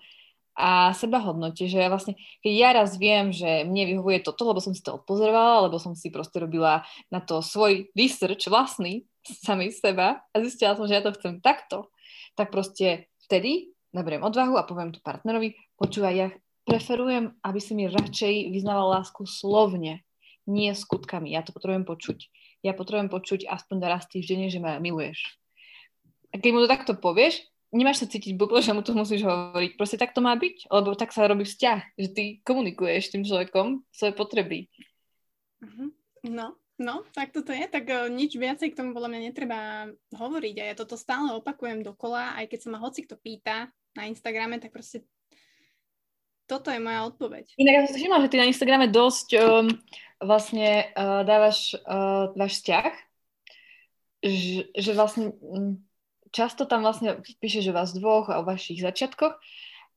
a seba hodnote, že ja vlastne, keď ja raz viem, že mne vyhovuje toto, lebo som si to odpozorovala, lebo som si proste robila na to svoj research vlastný, samej seba a zistila som, že ja to chcem takto, tak proste vtedy naberiem odvahu a poviem to partnerovi, počúvaj, ja preferujem, aby si mi radšej vyznával lásku slovne, nie skutkami. Ja to potrebujem počuť. Ja potrebujem počuť aspoň raz týždenne, že ma miluješ. A keď mu to takto povieš, nemáš sa cítiť blbo, že mu to musíš hovoriť. Proste tak to má byť, lebo tak sa robí vzťah, že ty komunikuješ tým človekom svoje potreby. Mhm. No, No, tak toto je, tak uh, nič viacej k tomu podľa mňa netreba hovoriť a ja toto stále opakujem dokola, aj keď sa ma hoci kto pýta na Instagrame, tak proste toto je moja odpoveď. Inak ja som si všimla, že ty na Instagrame dosť um, vlastne uh, dávaš uh, váš vzťah, že, že vlastne um, často tam vlastne píšeš o vás dvoch a o vašich začiatkoch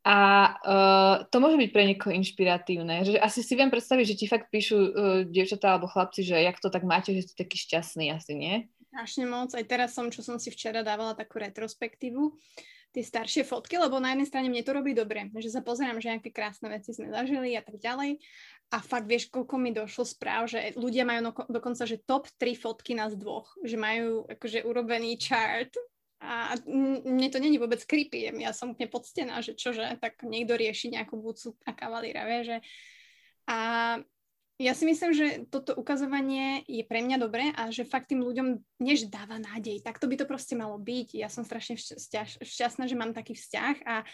a uh, to môže byť pre niekoho inšpiratívne. Že asi si viem predstaviť, že ti fakt píšu uh, dievčatá alebo chlapci, že jak to tak máte, že ste taký šťastný asi, nie? Strašne moc. Aj teraz som, čo som si včera dávala takú retrospektívu, tie staršie fotky, lebo na jednej strane mne to robí dobre, že sa pozerám, že aké krásne veci sme zažili a tak ďalej. A fakt vieš, koľko mi došlo správ, že ľudia majú no, dokonca, že top 3 fotky nás dvoch, že majú akože urobený chart a mne to není vôbec creepy, ja som úplne poctená, že čože, tak niekto rieši nejakú bucu a kavalíra, vie, že... A ja si myslím, že toto ukazovanie je pre mňa dobré a že fakt tým ľuďom než dáva nádej. Tak to by to proste malo byť. Ja som strašne šťastná, že mám taký vzťah a e,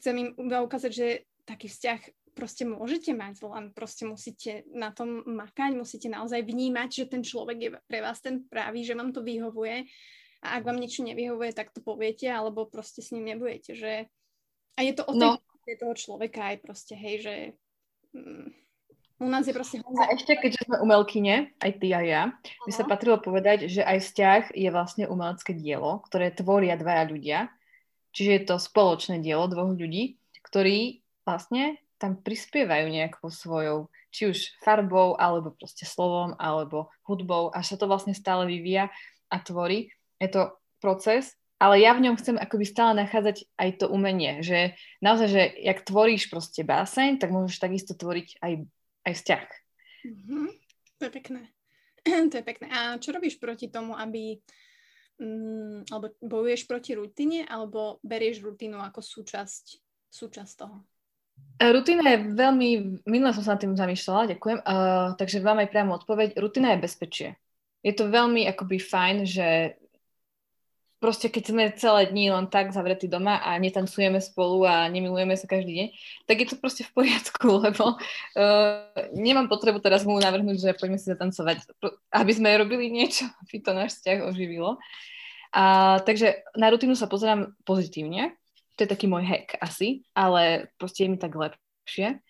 chcem im ukázať, že taký vzťah proste môžete mať, len proste musíte na tom makať, musíte naozaj vnímať, že ten človek je pre vás ten pravý, že vám to vyhovuje a ak vám niečo nevyhovuje, tak to poviete, alebo proste s ním nebudete, že a je to o tej no. toho človeka aj proste, hej, že mm, u nás je proste... A ešte, keďže sme umelkyne, aj ty a ja, by sa patrilo povedať, že aj vzťah je vlastne umelecké dielo, ktoré tvoria dvaja ľudia. Čiže je to spoločné dielo dvoch ľudí, ktorí vlastne tam prispievajú nejakou svojou, či už farbou, alebo proste slovom, alebo hudbou, až sa to vlastne stále vyvíja a tvorí. Je to proces, ale ja v ňom chcem akoby stále nachádzať aj to umenie, že naozaj, že jak tvoríš proste báseň, tak môžeš takisto tvoriť aj, aj vzťah. Mm-hmm. To je pekné. to je pekné. A čo robíš proti tomu, aby mm, alebo bojuješ proti rutine, alebo berieš rutinu ako súčasť, súčasť toho? E, rutina je veľmi, minule som sa nad tým zamýšľala, ďakujem, uh, takže vám aj priamo odpoveď. Rutina je bezpečie. Je to veľmi akoby fajn, že proste keď sme celé dní len tak zavretí doma a netancujeme spolu a nemilujeme sa každý deň, tak je to proste v poriadku, lebo uh, nemám potrebu teraz mu navrhnúť, že poďme si zatancovať, aby sme robili niečo, aby to náš vzťah oživilo. A, takže na rutinu sa pozerám pozitívne, to je taký môj hack asi, ale proste je mi tak lepšie.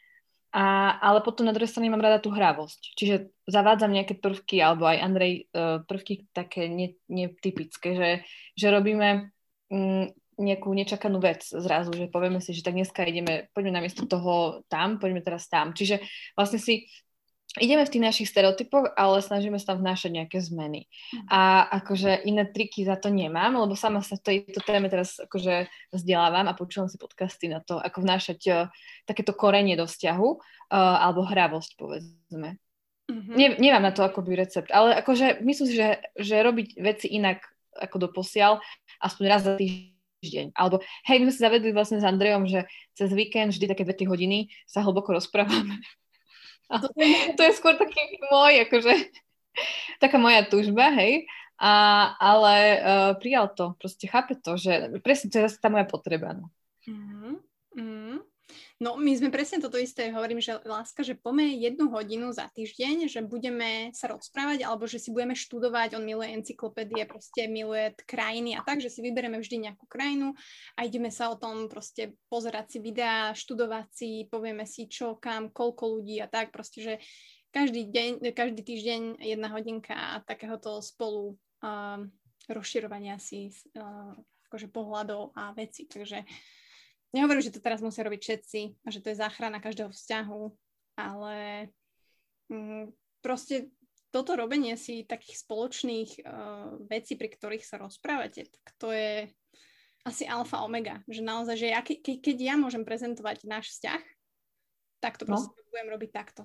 A, ale potom na druhej strane mám rada tú hravosť. Čiže zavádzam nejaké prvky, alebo aj Andrej e, prvky také netypické, že, že robíme mm, nejakú nečakanú vec zrazu, že povieme si, že tak dneska ideme, poďme namiesto toho tam, poďme teraz tam. Čiže vlastne si ideme v tých našich stereotypoch, ale snažíme sa tam vnášať nejaké zmeny. A akože iné triky za to nemám, lebo sama sa v tejto téme teraz akože vzdelávam a počúvam si podcasty na to, ako vnášať uh, takéto korenie do vzťahu uh, alebo hravosť, povedzme. Mm-hmm. Ne, nemám na to akoby recept, ale akože myslím si, že, že robiť veci inak ako doposiaľ, aspoň raz za týždeň. Alebo hej, my sme si zavedli vlastne s Andrejom, že cez víkend vždy také 2 hodiny sa hlboko rozprávame to, je skôr taký môj, akože, taká moja túžba, hej. A, ale uh, prijal to, proste chápe to, že presne to je zase tá moja potreba. No. Mm-hmm. No my sme presne toto isté, hovorím, že láska, že pome jednu hodinu za týždeň, že budeme sa rozprávať, alebo že si budeme študovať, on miluje encyklopédie, proste miluje krajiny a tak, že si vyberieme vždy nejakú krajinu a ideme sa o tom proste pozerať si videá, študovať si, povieme si čo, kam, koľko ľudí a tak, proste, že každý deň, každý týždeň jedna hodinka takéhoto spolu uh, rozširovania si uh, akože pohľadov a veci, takže Nehovorím, že to teraz musia robiť všetci a že to je záchrana každého vzťahu, ale mm, proste toto robenie si takých spoločných uh, vecí, pri ktorých sa rozprávate, tak to je asi alfa omega. Že naozaj, že ja, ke, keď ja môžem prezentovať náš vzťah, tak to no. proste budem robiť takto.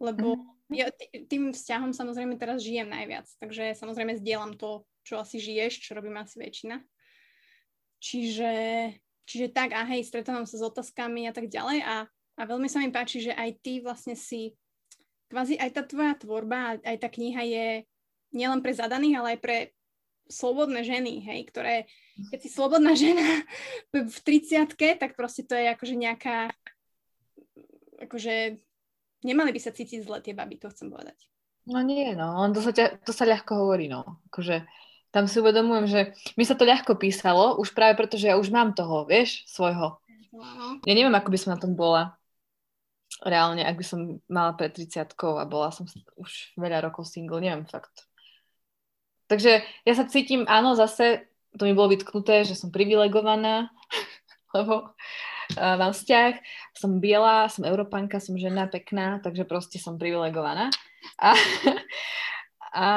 Lebo mm-hmm. ja tým vzťahom samozrejme teraz žijem najviac. Takže samozrejme zdieľam to, čo asi žiješ, čo robím asi väčšina. Čiže Čiže tak, a hej, stretávam sa s otázkami a tak ďalej a, a veľmi sa mi páči, že aj ty vlastne si, kvázi aj tá tvoja tvorba, aj tá kniha je nielen pre zadaných, ale aj pre slobodné ženy, hej, ktoré, keď si slobodná žena v 30 tak proste to je akože nejaká, akože nemali by sa cítiť zle tie baby, to chcem povedať. No nie, no, to sa, ťa, to sa ľahko hovorí, no, akože tam si uvedomujem, že mi sa to ľahko písalo, už práve preto, že ja už mám toho, vieš, svojho. Ja neviem, ako by som na tom bola reálne, ak by som mala pred 30 a bola som už veľa rokov single, neviem fakt. Takže ja sa cítim, áno, zase to mi bolo vytknuté, že som privilegovaná, lebo uh, mám vzťah, som biela, som europanka, som žena pekná, takže proste som privilegovaná. A, a,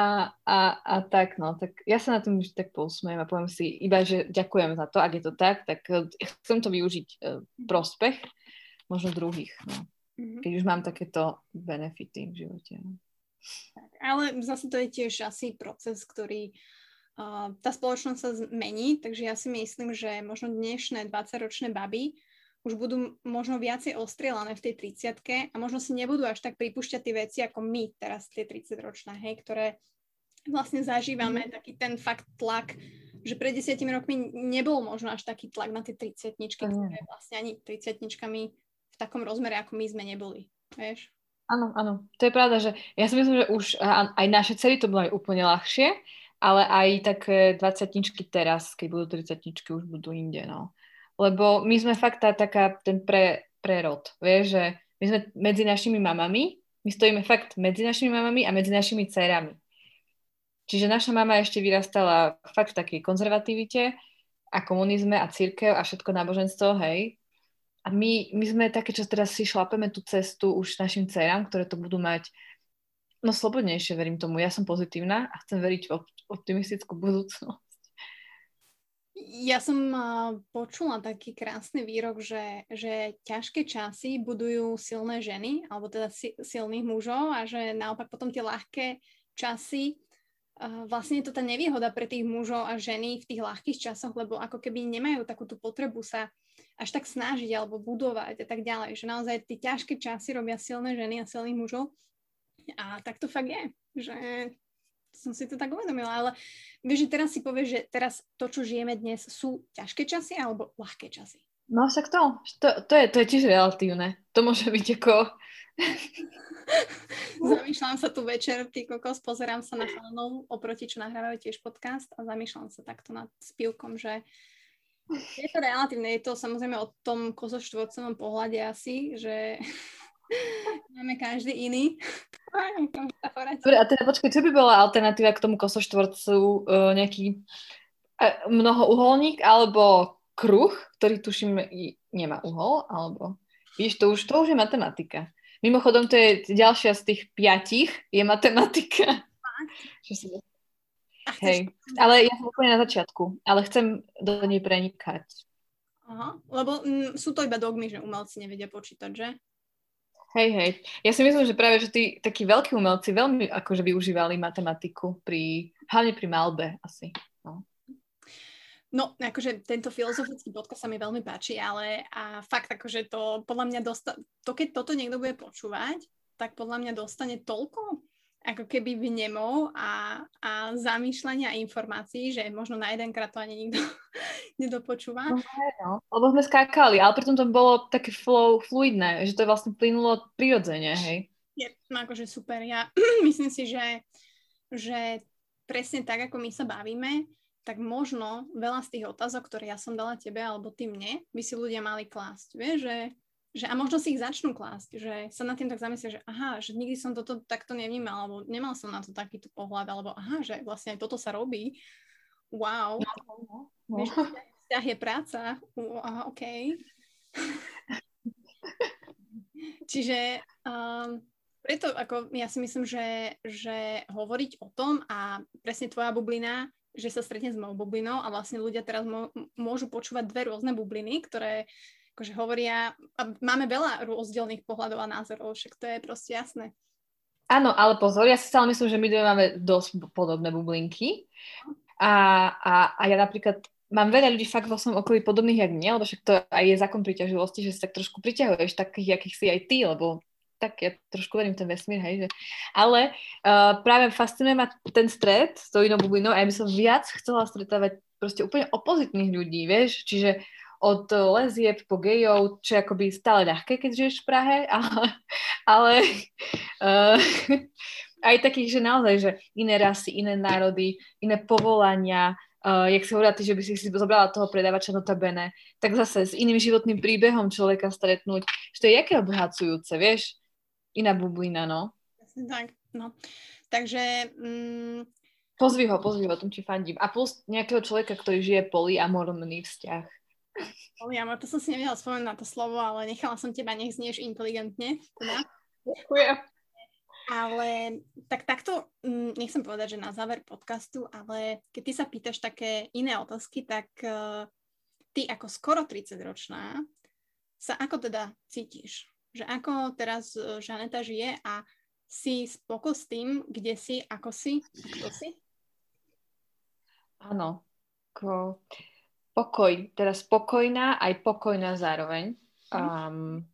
a, a tak, no, tak ja sa na tým už tak pousmejem a poviem si iba, že ďakujem za to, ak je to tak, tak e, chcem to využiť uh, prospech možno druhých, no. Mm-hmm. Keď už mám takéto benefity v živote. No. Tak, ale zase to je tiež asi proces, ktorý uh, tá spoločnosť sa zmení, takže ja si myslím, že možno dnešné 20-ročné baby už budú možno viacej ostrielané v tej 30 a možno si nebudú až tak pripúšťať tie veci ako my teraz, tie 30-ročné, hej, ktoré vlastne zažívame, mm. taký ten fakt tlak, že pred desiatimi rokmi nebol možno až taký tlak na tie 30 mm. ktoré vlastne ani 30 v takom rozmere, ako my sme neboli, vieš? Áno, áno, to je pravda, že ja si myslím, že už aj naše cely to bolo aj úplne ľahšie, ale aj také 20 teraz, keď budú 30 už budú inde, no lebo my sme fakt tá, taká ten pre, prerod, vieš, že my sme medzi našimi mamami, my stojíme fakt medzi našimi mamami a medzi našimi dcerami. Čiže naša mama ešte vyrastala fakt v takej konzervativite a komunizme a církev a všetko náboženstvo, hej. A my, my sme také, čo teraz si šlapeme tú cestu už našim dcerám, ktoré to budú mať no slobodnejšie, verím tomu. Ja som pozitívna a chcem veriť v optimistickú budúcnosť. Ja som počula taký krásny výrok, že, že ťažké časy budujú silné ženy, alebo teda si, silných mužov a že naopak potom tie ľahké časy, vlastne je to tá nevýhoda pre tých mužov a ženy v tých ľahkých časoch, lebo ako keby nemajú takú tú potrebu sa až tak snažiť alebo budovať a tak ďalej. Že naozaj tie ťažké časy robia silné ženy a silných mužov. A tak to fakt je, že som si to tak uvedomila, ale vieš, že teraz si povieš, že teraz to, čo žijeme dnes, sú ťažké časy alebo ľahké časy? No však to, to, to, je, to je tiež relatívne. To môže byť ako... zamýšľam sa tu večer, ty kokos, pozerám sa na chalanov, oproti čo nahrávajú tiež podcast a zamýšľam sa takto nad spívkom, že je to relatívne, je to samozrejme o tom kozoštvorcovom pohľade asi, že Máme každý iný. Dobre, a teda počkaj, čo by bola alternatíva k tomu kosoštvorcu? Uh, nejaký uh, mnohouholník alebo kruh, ktorý tuším nemá uhol, alebo víš, to už, to už je matematika. Mimochodom, to je ďalšia z tých piatich, je matematika. Hej, ale ja som úplne na začiatku, ale chcem do nej prenikať. Aha, lebo mm, sú to iba dogmy, že umelci nevedia počítať, že? Hej, hej. Ja si myslím, že práve, že tí takí veľkí umelci veľmi akože využívali matematiku pri, hlavne pri malbe asi. No. No, akože tento filozofický podcast sa mi veľmi páči, ale a fakt akože to podľa mňa dosta- to keď toto niekto bude počúvať, tak podľa mňa dostane toľko ako keby vnemov a, a zamýšľania a informácií, že možno na jedenkrát to ani nikto nedopočúva. No, no, lebo sme skákali, ale pritom to bolo také flow, fluidné, že to je vlastne plynulo prirodzene, hej. Je, no akože super. Ja myslím si, že, že presne tak, ako my sa bavíme, tak možno veľa z tých otázok, ktoré ja som dala tebe alebo ty mne, by si ľudia mali klásť. Vieš, že že a možno si ich začnú klásť, že sa nad tým tak zamyslia, že aha, že nikdy som toto takto nevnímal, alebo nemal som na to takýto pohľad, alebo aha, že vlastne aj toto sa robí. Wow. No, no, no. Vieš, vzťah je práca. Aha, OK. Čiže um, preto ako ja si myslím, že, že hovoriť o tom a presne tvoja bublina, že sa stretne s mojou bublinou a vlastne ľudia teraz môžu počúvať dve rôzne bubliny, ktoré akože hovoria, a máme veľa rozdielných pohľadov a názorov, však to je proste jasné. Áno, ale pozor, ja si stále myslím, že my dve máme dosť podobné bublinky. A, a, a ja napríklad mám veľa ľudí fakt vo svojom okolí podobných jak mne, lebo však to aj je zákon priťaživosti, že si tak trošku priťahuješ takých, akých si aj ty, lebo tak ja trošku verím ten vesmír, hej, že... Ale uh, práve fascinuje ma ten stred s tou inou bublinou a ja by som viac chcela stretávať proste úplne opozitných ľudí, vieš, čiže od lezieb po gejov, čo je akoby stále ľahké, keď žiješ v Prahe, ale, ale uh, aj takých, že naozaj, že iné rasy, iné národy, iné povolania, uh, jak si hovorila ty, že by si si zobrala toho predávača notabene, tak zase s iným životným príbehom človeka stretnúť, že to je jaké obohacujúce, vieš? Iná bublina, no. Tak, no. Takže... Mm... Pozvi ho, pozvi ho, tom ti fandím. A plus nejakého človeka, ktorý žije polyamorný vzťah. Poliamor, to som si nevedela spomenúť na to slovo, ale nechala som teba, nech znieš inteligentne. Teda. Ďakujem. Ale tak takto, mm, nechcem povedať, že na záver podcastu, ale keď ty sa pýtaš také iné otázky, tak uh, ty ako skoro 30-ročná sa ako teda cítiš? Že ako teraz uh, Žaneta žije a si spoko s tým, kde si, ako si, kto si? Áno. Ko pokoj, teda spokojná aj pokojná zároveň. Um,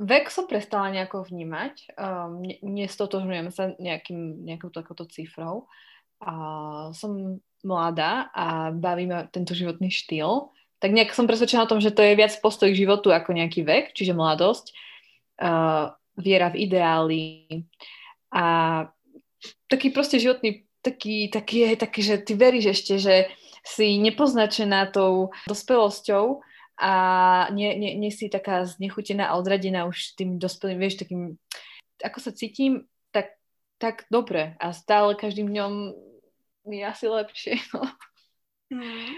vek som prestala nejako vnímať, um, nestotožňujem sa nejakým, nejakou takouto cifrou. Uh, som mladá a baví ma tento životný štýl. Tak nejak som presvedčená o tom, že to je viac postoj k životu ako nejaký vek, čiže mladosť, uh, viera v ideály a taký proste životný, taký, taký, taký, že ty veríš ešte, že si nepoznačená tou dospelosťou a nie, nie, nie si taká znechutená a odradená už tým dospelým, vieš, takým, ako sa cítim, tak, tak dobre a stále každým dňom je asi lepšie. No. Mm.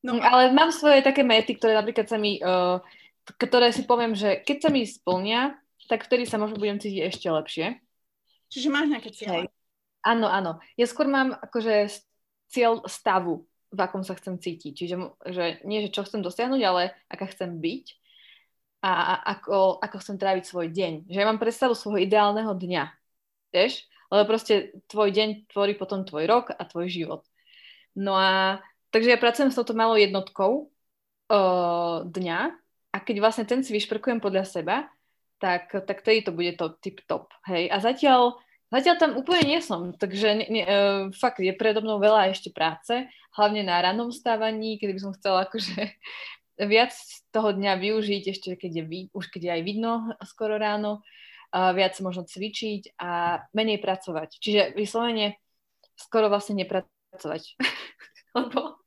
No. Ale mám svoje také mety, ktoré napríklad sa mi, uh, ktoré si poviem, že keď sa mi splnia, tak vtedy sa možno budem cítiť ešte lepšie. Čiže máš nejaké cieľe? Áno, áno. Ja skôr mám akože cieľ stavu, v akom sa chcem cítiť. Čiže že nie, že čo chcem dosiahnuť, ale aká chcem byť a, ako, ako chcem tráviť svoj deň. Že ja mám predstavu svojho ideálneho dňa. Vieš? Lebo proste tvoj deň tvorí potom tvoj rok a tvoj život. No a takže ja pracujem s touto malou jednotkou uh, dňa a keď vlastne ten si vyšperkujem podľa seba, tak, tak tedy to bude to tip top. Hej? A zatiaľ Zatiaľ tam úplne nie som, takže ne, ne, uh, fakt je predo mnou veľa ešte práce, hlavne na rannom stávaní, kedy by som chcela akože viac toho dňa využiť, ešte keď je, už keď je aj vidno skoro ráno, viac možno cvičiť a menej pracovať. Čiže vyslovene skoro vlastne nepracovať. Lebo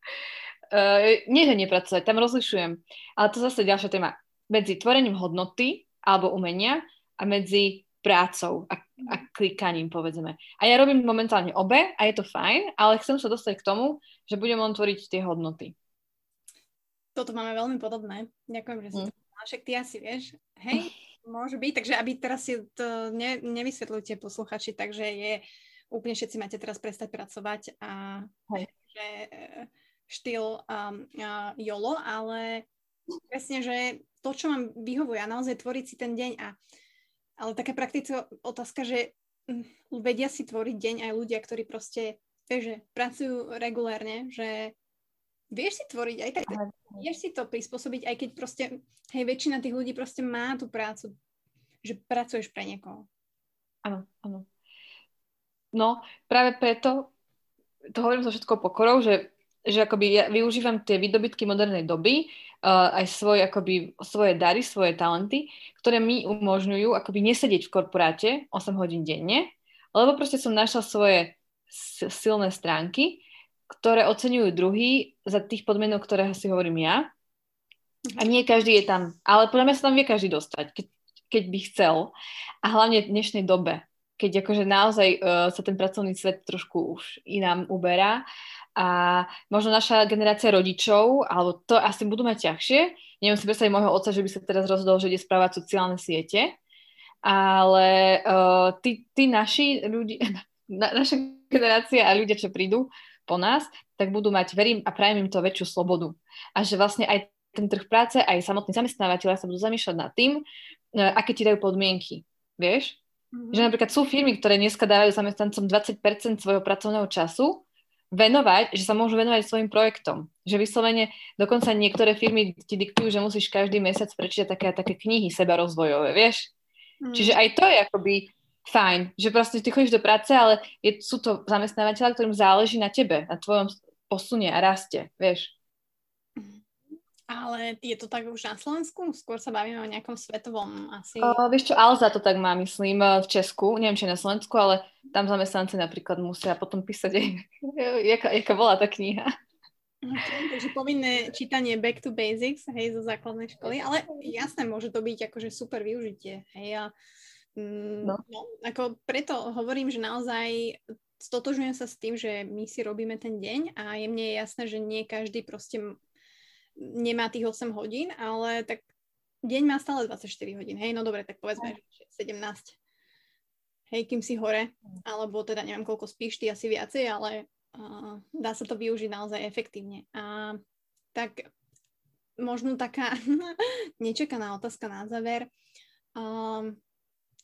uh, nie, že nepracovať, tam rozlišujem. Ale to zase ďalšia téma. Medzi tvorením hodnoty alebo umenia a medzi prácou a, a klikaním, povedzme. A ja robím momentálne obe a je to fajn, ale chcem sa dostať k tomu, že budem len tvoriť tie hodnoty. Toto máme veľmi podobné. Ďakujem, že si mm. to Však ty asi vieš, hej, Môže byť, takže aby teraz si to ne, nevysvetľujte posluchači, takže je úplne všetci máte teraz prestať pracovať a Hej. že e, štýl um, uh, YOLO, ale presne, že to, čo vám vyhovuje a naozaj tvoriť si ten deň a ale taká praktická otázka, že hm, vedia si tvoriť deň aj ľudia, ktorí proste, vieš, že pracujú regulérne, že vieš si tvoriť aj tak, vieš si to prispôsobiť, aj keď proste, hej, väčšina tých ľudí proste má tú prácu, že pracuješ pre niekoho. Áno, áno. No, práve preto, to hovorím so všetkou pokorou, že, že akoby ja využívam tie výdobytky modernej doby, uh, aj svoje, akoby, svoje dary, svoje talenty, ktoré mi umožňujú akoby nesedieť v korporáte 8 hodín denne, lebo proste som našla svoje silné stránky ktoré oceňujú druhý za tých podmienok, ktoré si hovorím ja. A nie každý je tam, ale podľa mňa sa tam vie každý dostať, keď, keď by chcel. A hlavne v dnešnej dobe, keď akože naozaj uh, sa ten pracovný svet trošku už inám uberá a možno naša generácia rodičov, alebo to asi budú mať ťažšie. Neviem si predstaviť môjho otca, že by sa teraz rozhodol, že ide správať sociálne siete, ale uh, tí, tí naši ľudí, na, naša generácia a ľudia, čo prídu, po nás, tak budú mať, verím a prajem im to väčšiu slobodu. A že vlastne aj ten trh práce, aj samotní zamestnávateľia sa budú zamýšľať nad tým, e, aké ti dajú podmienky. Vieš? Mm-hmm. Že napríklad sú firmy, ktoré dneska dávajú zamestnancom 20% svojho pracovného času venovať, že sa môžu venovať svojim projektom. Že vyslovene dokonca niektoré firmy ti diktujú, že musíš každý mesiac prečítať také také knihy seba rozvojové, vieš? Mm. Čiže aj to je akoby fajn, že proste ty chodíš do práce, ale je, sú to zamestnávateľa, ktorým záleží na tebe, na tvojom posunie a raste, vieš. Ale je to tak už na Slovensku? Skôr sa bavíme o nejakom svetovom asi. O, vieš čo, Alza to tak má, myslím, v Česku, neviem, či na Slovensku, ale tam zamestnanci napríklad musia potom písať, jaká, jaká bola tá kniha. Okay, takže povinné čítanie back to basics, hej, zo základnej školy, ale jasné, môže to byť akože super využitie, hej, a Mm, no. no. Ako preto hovorím, že naozaj stotožujem sa s tým, že my si robíme ten deň a je mne jasné, že nie každý proste nemá tých 8 hodín, ale tak deň má stále 24 hodín, hej, no dobre, tak povedzme, že 17. Hej, kým si hore, alebo teda neviem, koľko spíš, ty asi viacej, ale uh, dá sa to využiť naozaj efektívne. A tak možno taká nečakaná otázka na záver. Um,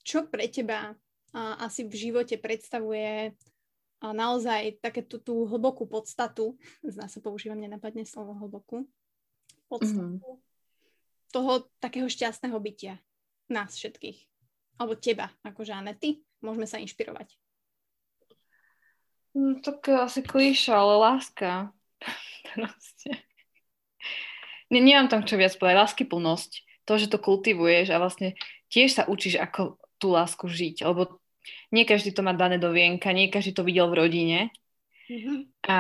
čo pre teba a, asi v živote predstavuje a naozaj také tú, tú hlbokú podstatu, zná sa používam nenapadne slovo hlbokú, podstatu mm-hmm. toho takého šťastného bytia nás všetkých. Alebo teba, akože Anety, môžeme sa inšpirovať. No, tak asi klíša, ale láska. Proste. Nie, nemám tam čo viac povedať. Lásky plnosť. To, že to kultivuješ a vlastne tiež sa učíš, ako tú lásku žiť, lebo nie každý to má dané do vienka, nie každý to videl v rodine mm-hmm. a,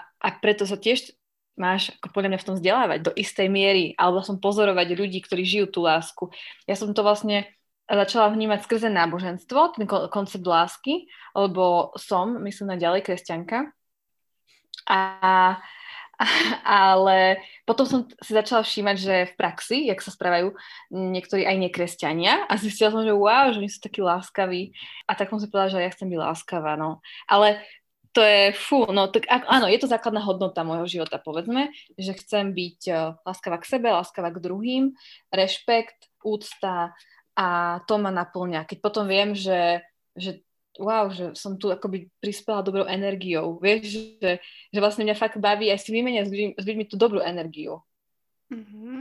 a preto sa tiež máš ako podľa mňa v tom vzdelávať do istej miery, alebo som pozorovať ľudí, ktorí žijú tú lásku. Ja som to vlastne začala vnímať skrze náboženstvo, ten koncept lásky, lebo som, myslím na ďalej, kresťanka. A ale potom som si začala všímať, že v praxi, jak sa správajú niektorí aj nekresťania a zistila som, že wow, že oni sú takí láskaví a tak som si povedala, že ja chcem byť láskavá, no. Ale to je, fú, no tak áno, je to základná hodnota môjho života, povedzme, že chcem byť uh, láskavá k sebe, láskavá k druhým, rešpekt, úcta a to ma naplňa. Keď potom viem, že, že wow, že som tu akoby prispela dobrou energiou. Vieš, že, že vlastne mňa fakt baví aj si vymeniať s ľuďmi tú dobrú energiu. Mm-hmm.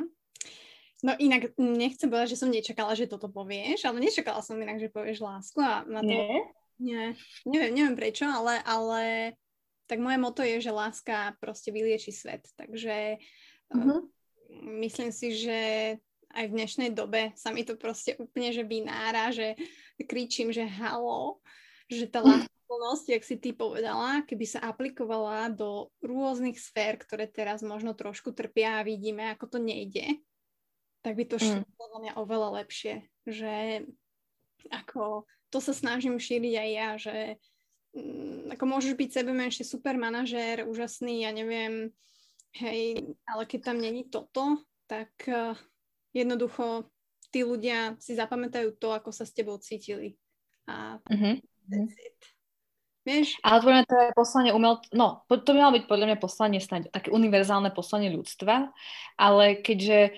No inak nechcem povedať, že som nečakala, že toto povieš, ale nečakala som inak, že povieš lásku a na to... Nie? Nie, neviem, neviem prečo, ale, ale tak moje moto je, že láska proste vylieči svet, takže mm-hmm. myslím si, že aj v dnešnej dobe sa mi to proste úplne, že vynára, že kričím, že halo, že tá láskavosť, jak si ty povedala, keby sa aplikovala do rôznych sfér, ktoré teraz možno trošku trpia a vidíme, ako to nejde, tak by to šlo mm. mňa oveľa lepšie. Že ako to sa snažím šíriť aj ja, že mm, ako môžeš byť sebe menšie super manažér, úžasný, ja neviem, hej, ale keď tam není toto, tak uh, jednoducho tí ľudia si zapamätajú to, ako sa s tebou cítili. A Mhm. it. Vieš? Ale podľa mňa to je poslanie umel... No, to by malo byť podľa mňa poslanie snáď také univerzálne poslanie ľudstva, ale keďže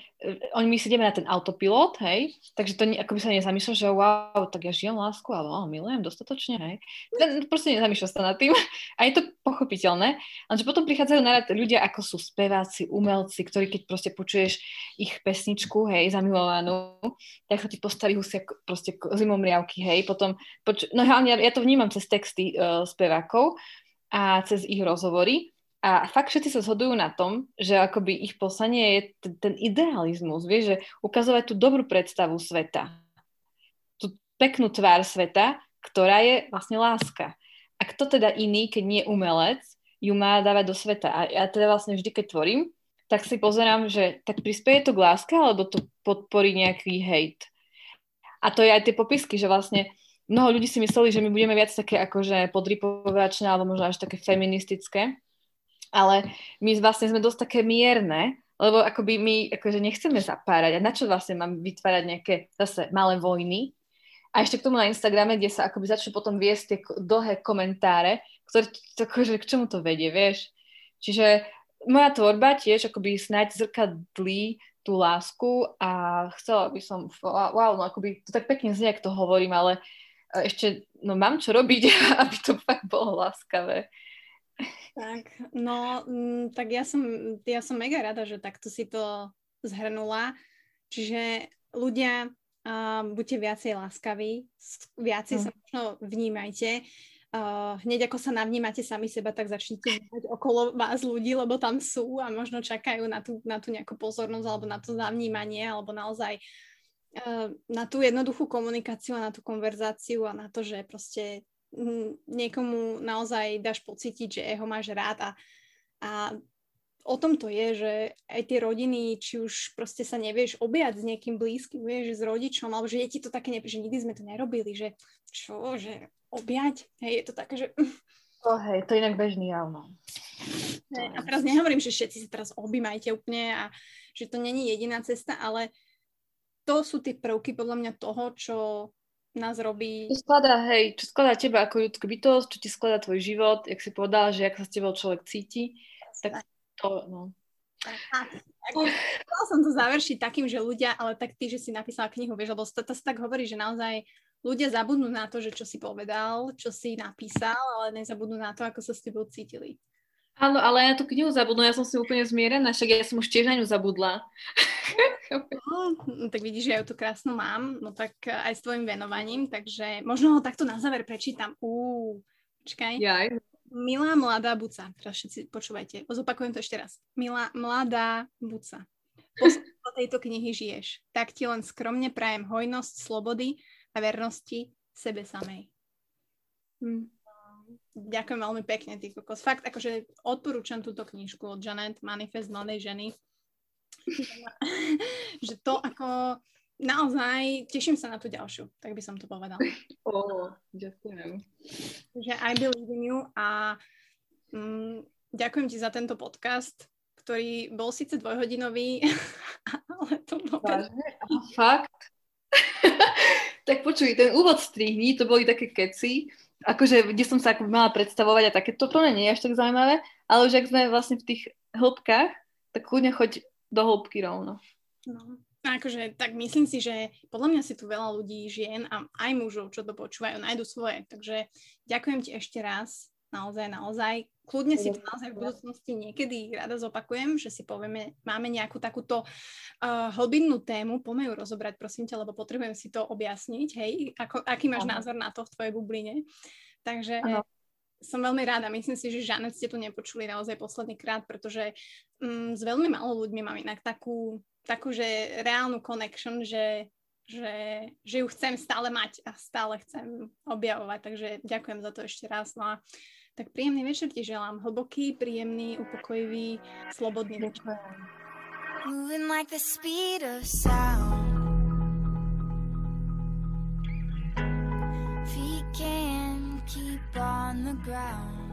oni my ideme na ten autopilot, hej, takže to ako by sa nezamýšľal, že wow, tak ja žijem lásku, ale wow, milujem dostatočne, hej. Ten, proste nezamýšľa sa nad tým. A je to pochopiteľné, lenže potom prichádzajú na rad ľudia, ako sú speváci, umelci, ktorí keď proste počuješ ich pesničku, hej, zamilovanú, tak sa ti postaví husia proste zimom riavky, hej, potom, poč- no hlavne ja, ja to vnímam cez texty uh, spevákov a cez ich rozhovory a fakt všetci sa zhodujú na tom, že akoby ich poslanie je t- ten idealizmus, vieš, že ukazovať tú dobrú predstavu sveta, tú peknú tvár sveta, ktorá je vlastne láska. A kto teda iný, keď nie umelec, ju má dávať do sveta. A ja teda vlastne vždy, keď tvorím, tak si pozerám, že tak prispieje to k láske, alebo to podporí nejaký hejt. A to je aj tie popisky, že vlastne mnoho ľudí si mysleli, že my budeme viac také akože podripovačné alebo možno až také feministické, ale my vlastne sme dosť také mierne, lebo akoby my akože nechceme zapárať. A na čo vlastne mám vytvárať nejaké zase malé vojny? A ešte k tomu na Instagrame, kde sa akoby začnú potom viesť tie dlhé komentáre, ktoré akože k čomu to vedie, vieš? Čiže moja tvorba tiež akoby snáď zrkadlí tú lásku a chcela by som, wow, no akoby to tak pekne znie, ak to hovorím, ale e, ešte, no mám čo robiť, aby to fakt bolo láskavé. Tak, no, mm, tak ja som, ja som mega rada, že takto si to zhrnula. Čiže ľudia, uh, buďte viacej láskaví, viacej Hm. sa možno vnímajte. Uh, hneď ako sa navnímate sami seba, tak začnite vnímať okolo vás ľudí, lebo tam sú a možno čakajú na tú, na tú nejakú pozornosť alebo na to zavnímanie, alebo naozaj uh, na tú jednoduchú komunikáciu a na tú konverzáciu a na to, že proste mm, niekomu naozaj dáš pocítiť, že ho máš rád a, a o tom to je, že aj tie rodiny, či už proste sa nevieš objať s niekým blízkym, vieš, s rodičom, alebo že je ti to také, ne, že nikdy sme to nerobili, že čo, že objať, hej, je to také, že To hej, to je inak bežný jav, no. a teraz nehovorím, že všetci sa teraz objímajte úplne a že to není jediná cesta, ale to sú tie prvky podľa mňa toho, čo nás robí Čo skladá, hej, čo skladá teba ako ľudskú bytosť, čo ti skladá tvoj život, jak si povedala, že ak sa s tebou človek cíti, tak to, no. Chcela som to završiť takým, že ľudia, ale tak ty, že si napísala knihu, vieš, lebo to, to sa tak hovorí, že naozaj ľudia zabudnú na to, že čo si povedal, čo si napísal, ale nezabudnú na to, ako sa s tebou cítili. Áno, ale ja tú knihu zabudnú, ja som si úplne zmierená, však ja som už tiež na ňu zabudla. No, tak vidíš, že ja ju tu krásnu mám, no tak eh, aj s tvojim venovaním, takže možno ho takto na záver prečítam. Uú, počkaj. Jaj. Milá mladá buca, teraz všetci počúvajte, zopakujem to ešte raz. Milá mladá buca, po tejto knihy žiješ, tak ti len skromne prajem hojnosť, slobody a vernosti sebe samej. Hm. Ďakujem veľmi pekne, ty kokos. Fakt, akože odporúčam túto knižku od Janet, Manifest mladej ženy. že to ako naozaj, teším sa na tú ďalšiu, tak by som to povedala. Ó, ďakujem. že I believe in you a mm, ďakujem ti za tento podcast, ktorý bol síce dvojhodinový, ale to bolo... Vážne? Fakt? tak počuj, ten úvod strihni, to boli také keci, akože, kde som sa ako mala predstavovať a také, to plne nie je až tak zaujímavé, ale už ak sme vlastne v tých hĺbkach, tak kľudne choď do hĺbky rovno. No. Akože, tak myslím si, že podľa mňa si tu veľa ľudí, žien a aj mužov, čo to počúvajú, nájdu svoje. Takže ďakujem ti ešte raz, naozaj, naozaj. Kľudne si to naozaj v budúcnosti niekedy rada zopakujem, že si povieme, máme nejakú takúto uh, hlbinnú tému, poďme ju rozobrať, prosím ťa, lebo potrebujem si to objasniť, hej, ako, aký máš Áno. názor na to v tvojej bubline. Takže Áno. som veľmi rada. Myslím si, že Žanet ste tu nepočuli naozaj posledný krát, pretože mm, s veľmi málo ľuďmi mám inak takú, takú že reálnu connection, že, že, že ju chcem stále mať a stále chcem objavovať. Takže ďakujem za to ešte raz. No a tak príjemný večer ti želám. Hlboký, príjemný, upokojivý, slobodný večer. Moving like the speed of sound. Feet can keep on the ground.